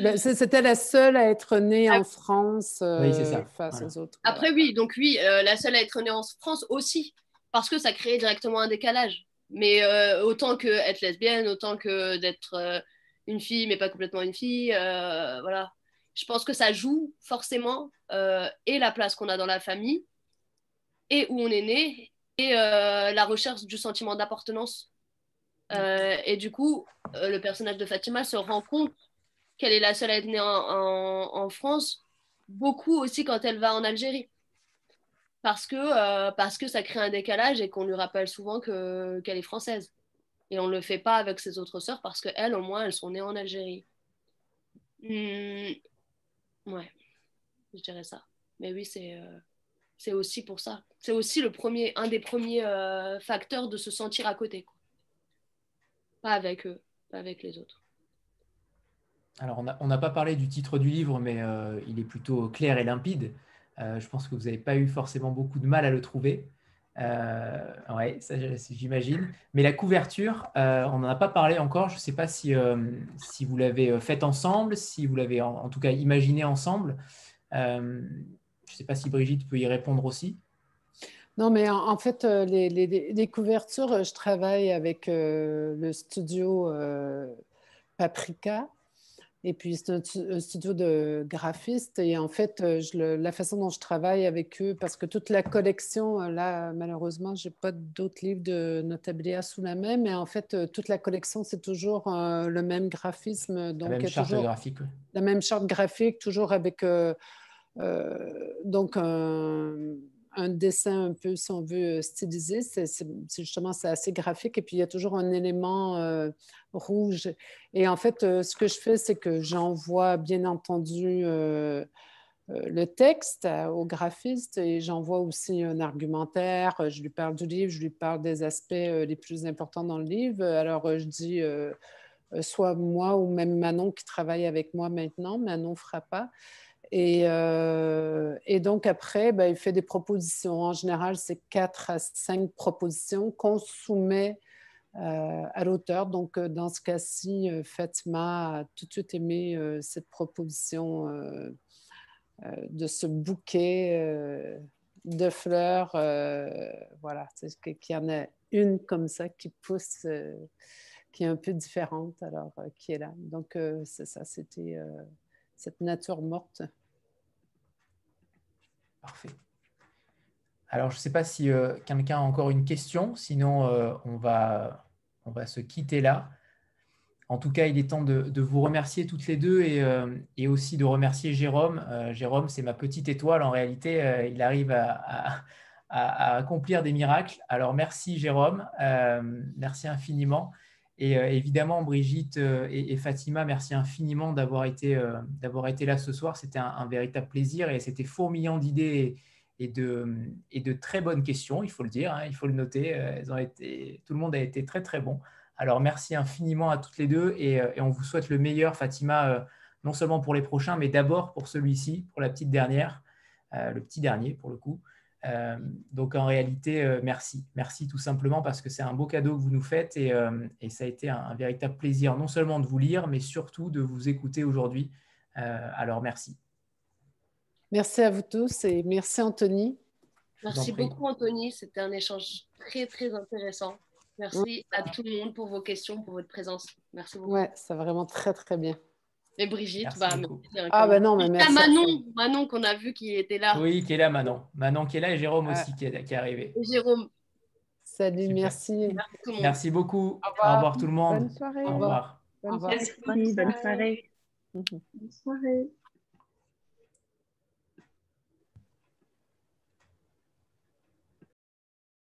Ben, c'était la seule à être née en France oui, ça. face aux autres. Après, oui, donc oui, la seule à être née en France aussi, parce que ça crée directement un décalage. Mais autant que être lesbienne, autant que d'être une fille, mais pas complètement une fille, voilà je pense que ça joue forcément euh, et la place qu'on a dans la famille et où on est né et euh, la recherche du sentiment d'appartenance. Euh, et du coup, le personnage de Fatima se rend compte qu'elle est la seule à être née en, France, beaucoup aussi quand elle va en Algérie. Parce que, parce que ça crée un décalage et qu'on lui rappelle souvent qu'elle est française. Et on ne le fait pas avec ses autres sœurs parce qu'elles, au moins, elles sont nées en Algérie. Hmm, Ouais, je dirais ça. Mais oui, c'est euh, aussi pour ça. C'est aussi un des premiers euh, facteurs de se sentir à côté. Pas avec eux, pas avec les autres. Alors, on n'a pas parlé du titre du livre, mais euh, il est plutôt clair et limpide. je pense que vous n'avez pas eu forcément beaucoup de mal à le trouver. Euh, oui, j'imagine. Mais la couverture, euh, on n'en a pas parlé encore. Je ne sais pas si, euh, si vous l'avez faite ensemble, si vous l'avez en, tout cas imaginé ensemble. je ne sais pas si Brigitte peut y répondre aussi. Non, mais en, fait, les, couvertures, je travaille avec le studio Paprika. Et puis, c'est un, studio de graphistes. Et en fait, euh, la façon dont je travaille avec eux, parce que toute la collection, euh, là, malheureusement, je n'ai pas d'autres livres de Notabilia sous la main, mais en fait, euh, toute la collection, c'est toujours le même graphisme. Donc, la même charte graphique. La même charte graphique, toujours avec donc un un dessin un peu, si on veut, stylisé. C'est justement assez graphique et puis il y a toujours un élément euh, rouge. Et en fait, euh, ce que je fais, c'est que j'envoie bien entendu euh, le texte au graphiste et j'envoie aussi un argumentaire. Je lui parle du livre, je lui parle des aspects les plus importants dans le livre. Alors, je dis soit moi ou même Manon qui travaille avec moi maintenant, Manon Frappa. Et, et, donc après, ben, il fait des propositions. En général, c'est quatre à cinq propositions qu'on soumet à l'auteur. Donc dans ce cas-ci, Fatima a tout de suite aimé cette proposition de ce bouquet de fleurs. voilà, qu'il y en a une comme ça qui pousse qui est un peu différente, alors euh, qui est là. Donc, euh, c'est ça, c'était euh, cette nature morte. Parfait. Alors, je ne sais pas si quelqu'un a encore une question, sinon on, va, on va se quitter là. En tout cas, il est temps de, vous remercier toutes les deux et, et aussi de remercier Jérôme. Jérôme, c'est ma petite étoile. En réalité, il arrive à, accomplir des miracles. Alors, merci Jérôme. merci infiniment. Et euh, évidemment, Brigitte euh, et, Fatima, merci infiniment d'avoir été, euh, été là ce soir. C'était un, véritable plaisir et c'était fourmillant d'idées et, de, et de très bonnes questions, il faut le dire, hein, il faut le noter. Elles ont été, tout le monde a été très très bon. Alors merci infiniment à toutes les deux et, on vous souhaite le meilleur, Fatima, non seulement pour les prochains, mais d'abord pour celui-ci, pour la petite dernière, le petit dernier pour le coup. Euh, donc en réalité, euh, merci. Merci tout simplement parce que c'est un beau cadeau que vous nous faites et, euh, ça a été un, véritable plaisir non seulement de vous lire, mais surtout de vous écouter aujourd'hui. alors merci. Merci à vous tous et merci Anthony. Merci beaucoup Anthony, c'était un échange très très intéressant. Merci à tout le monde pour vos questions, pour votre présence. Merci beaucoup. Ouais, ça va vraiment très très bien. Et Brigitte, bah, ah bah non, mais merci. Manon, Manon qu'on a vu qui était là. Oui, qui est là, Manon. Manon qui est là et Jérôme aussi qui est, qui est arrivé. Et Jérôme. Salut, merci. Merci, beaucoup. Au revoir. tout le monde. Bonne soirée. Au revoir. Bonne soirée. Bonne soirée. Bonne soirée.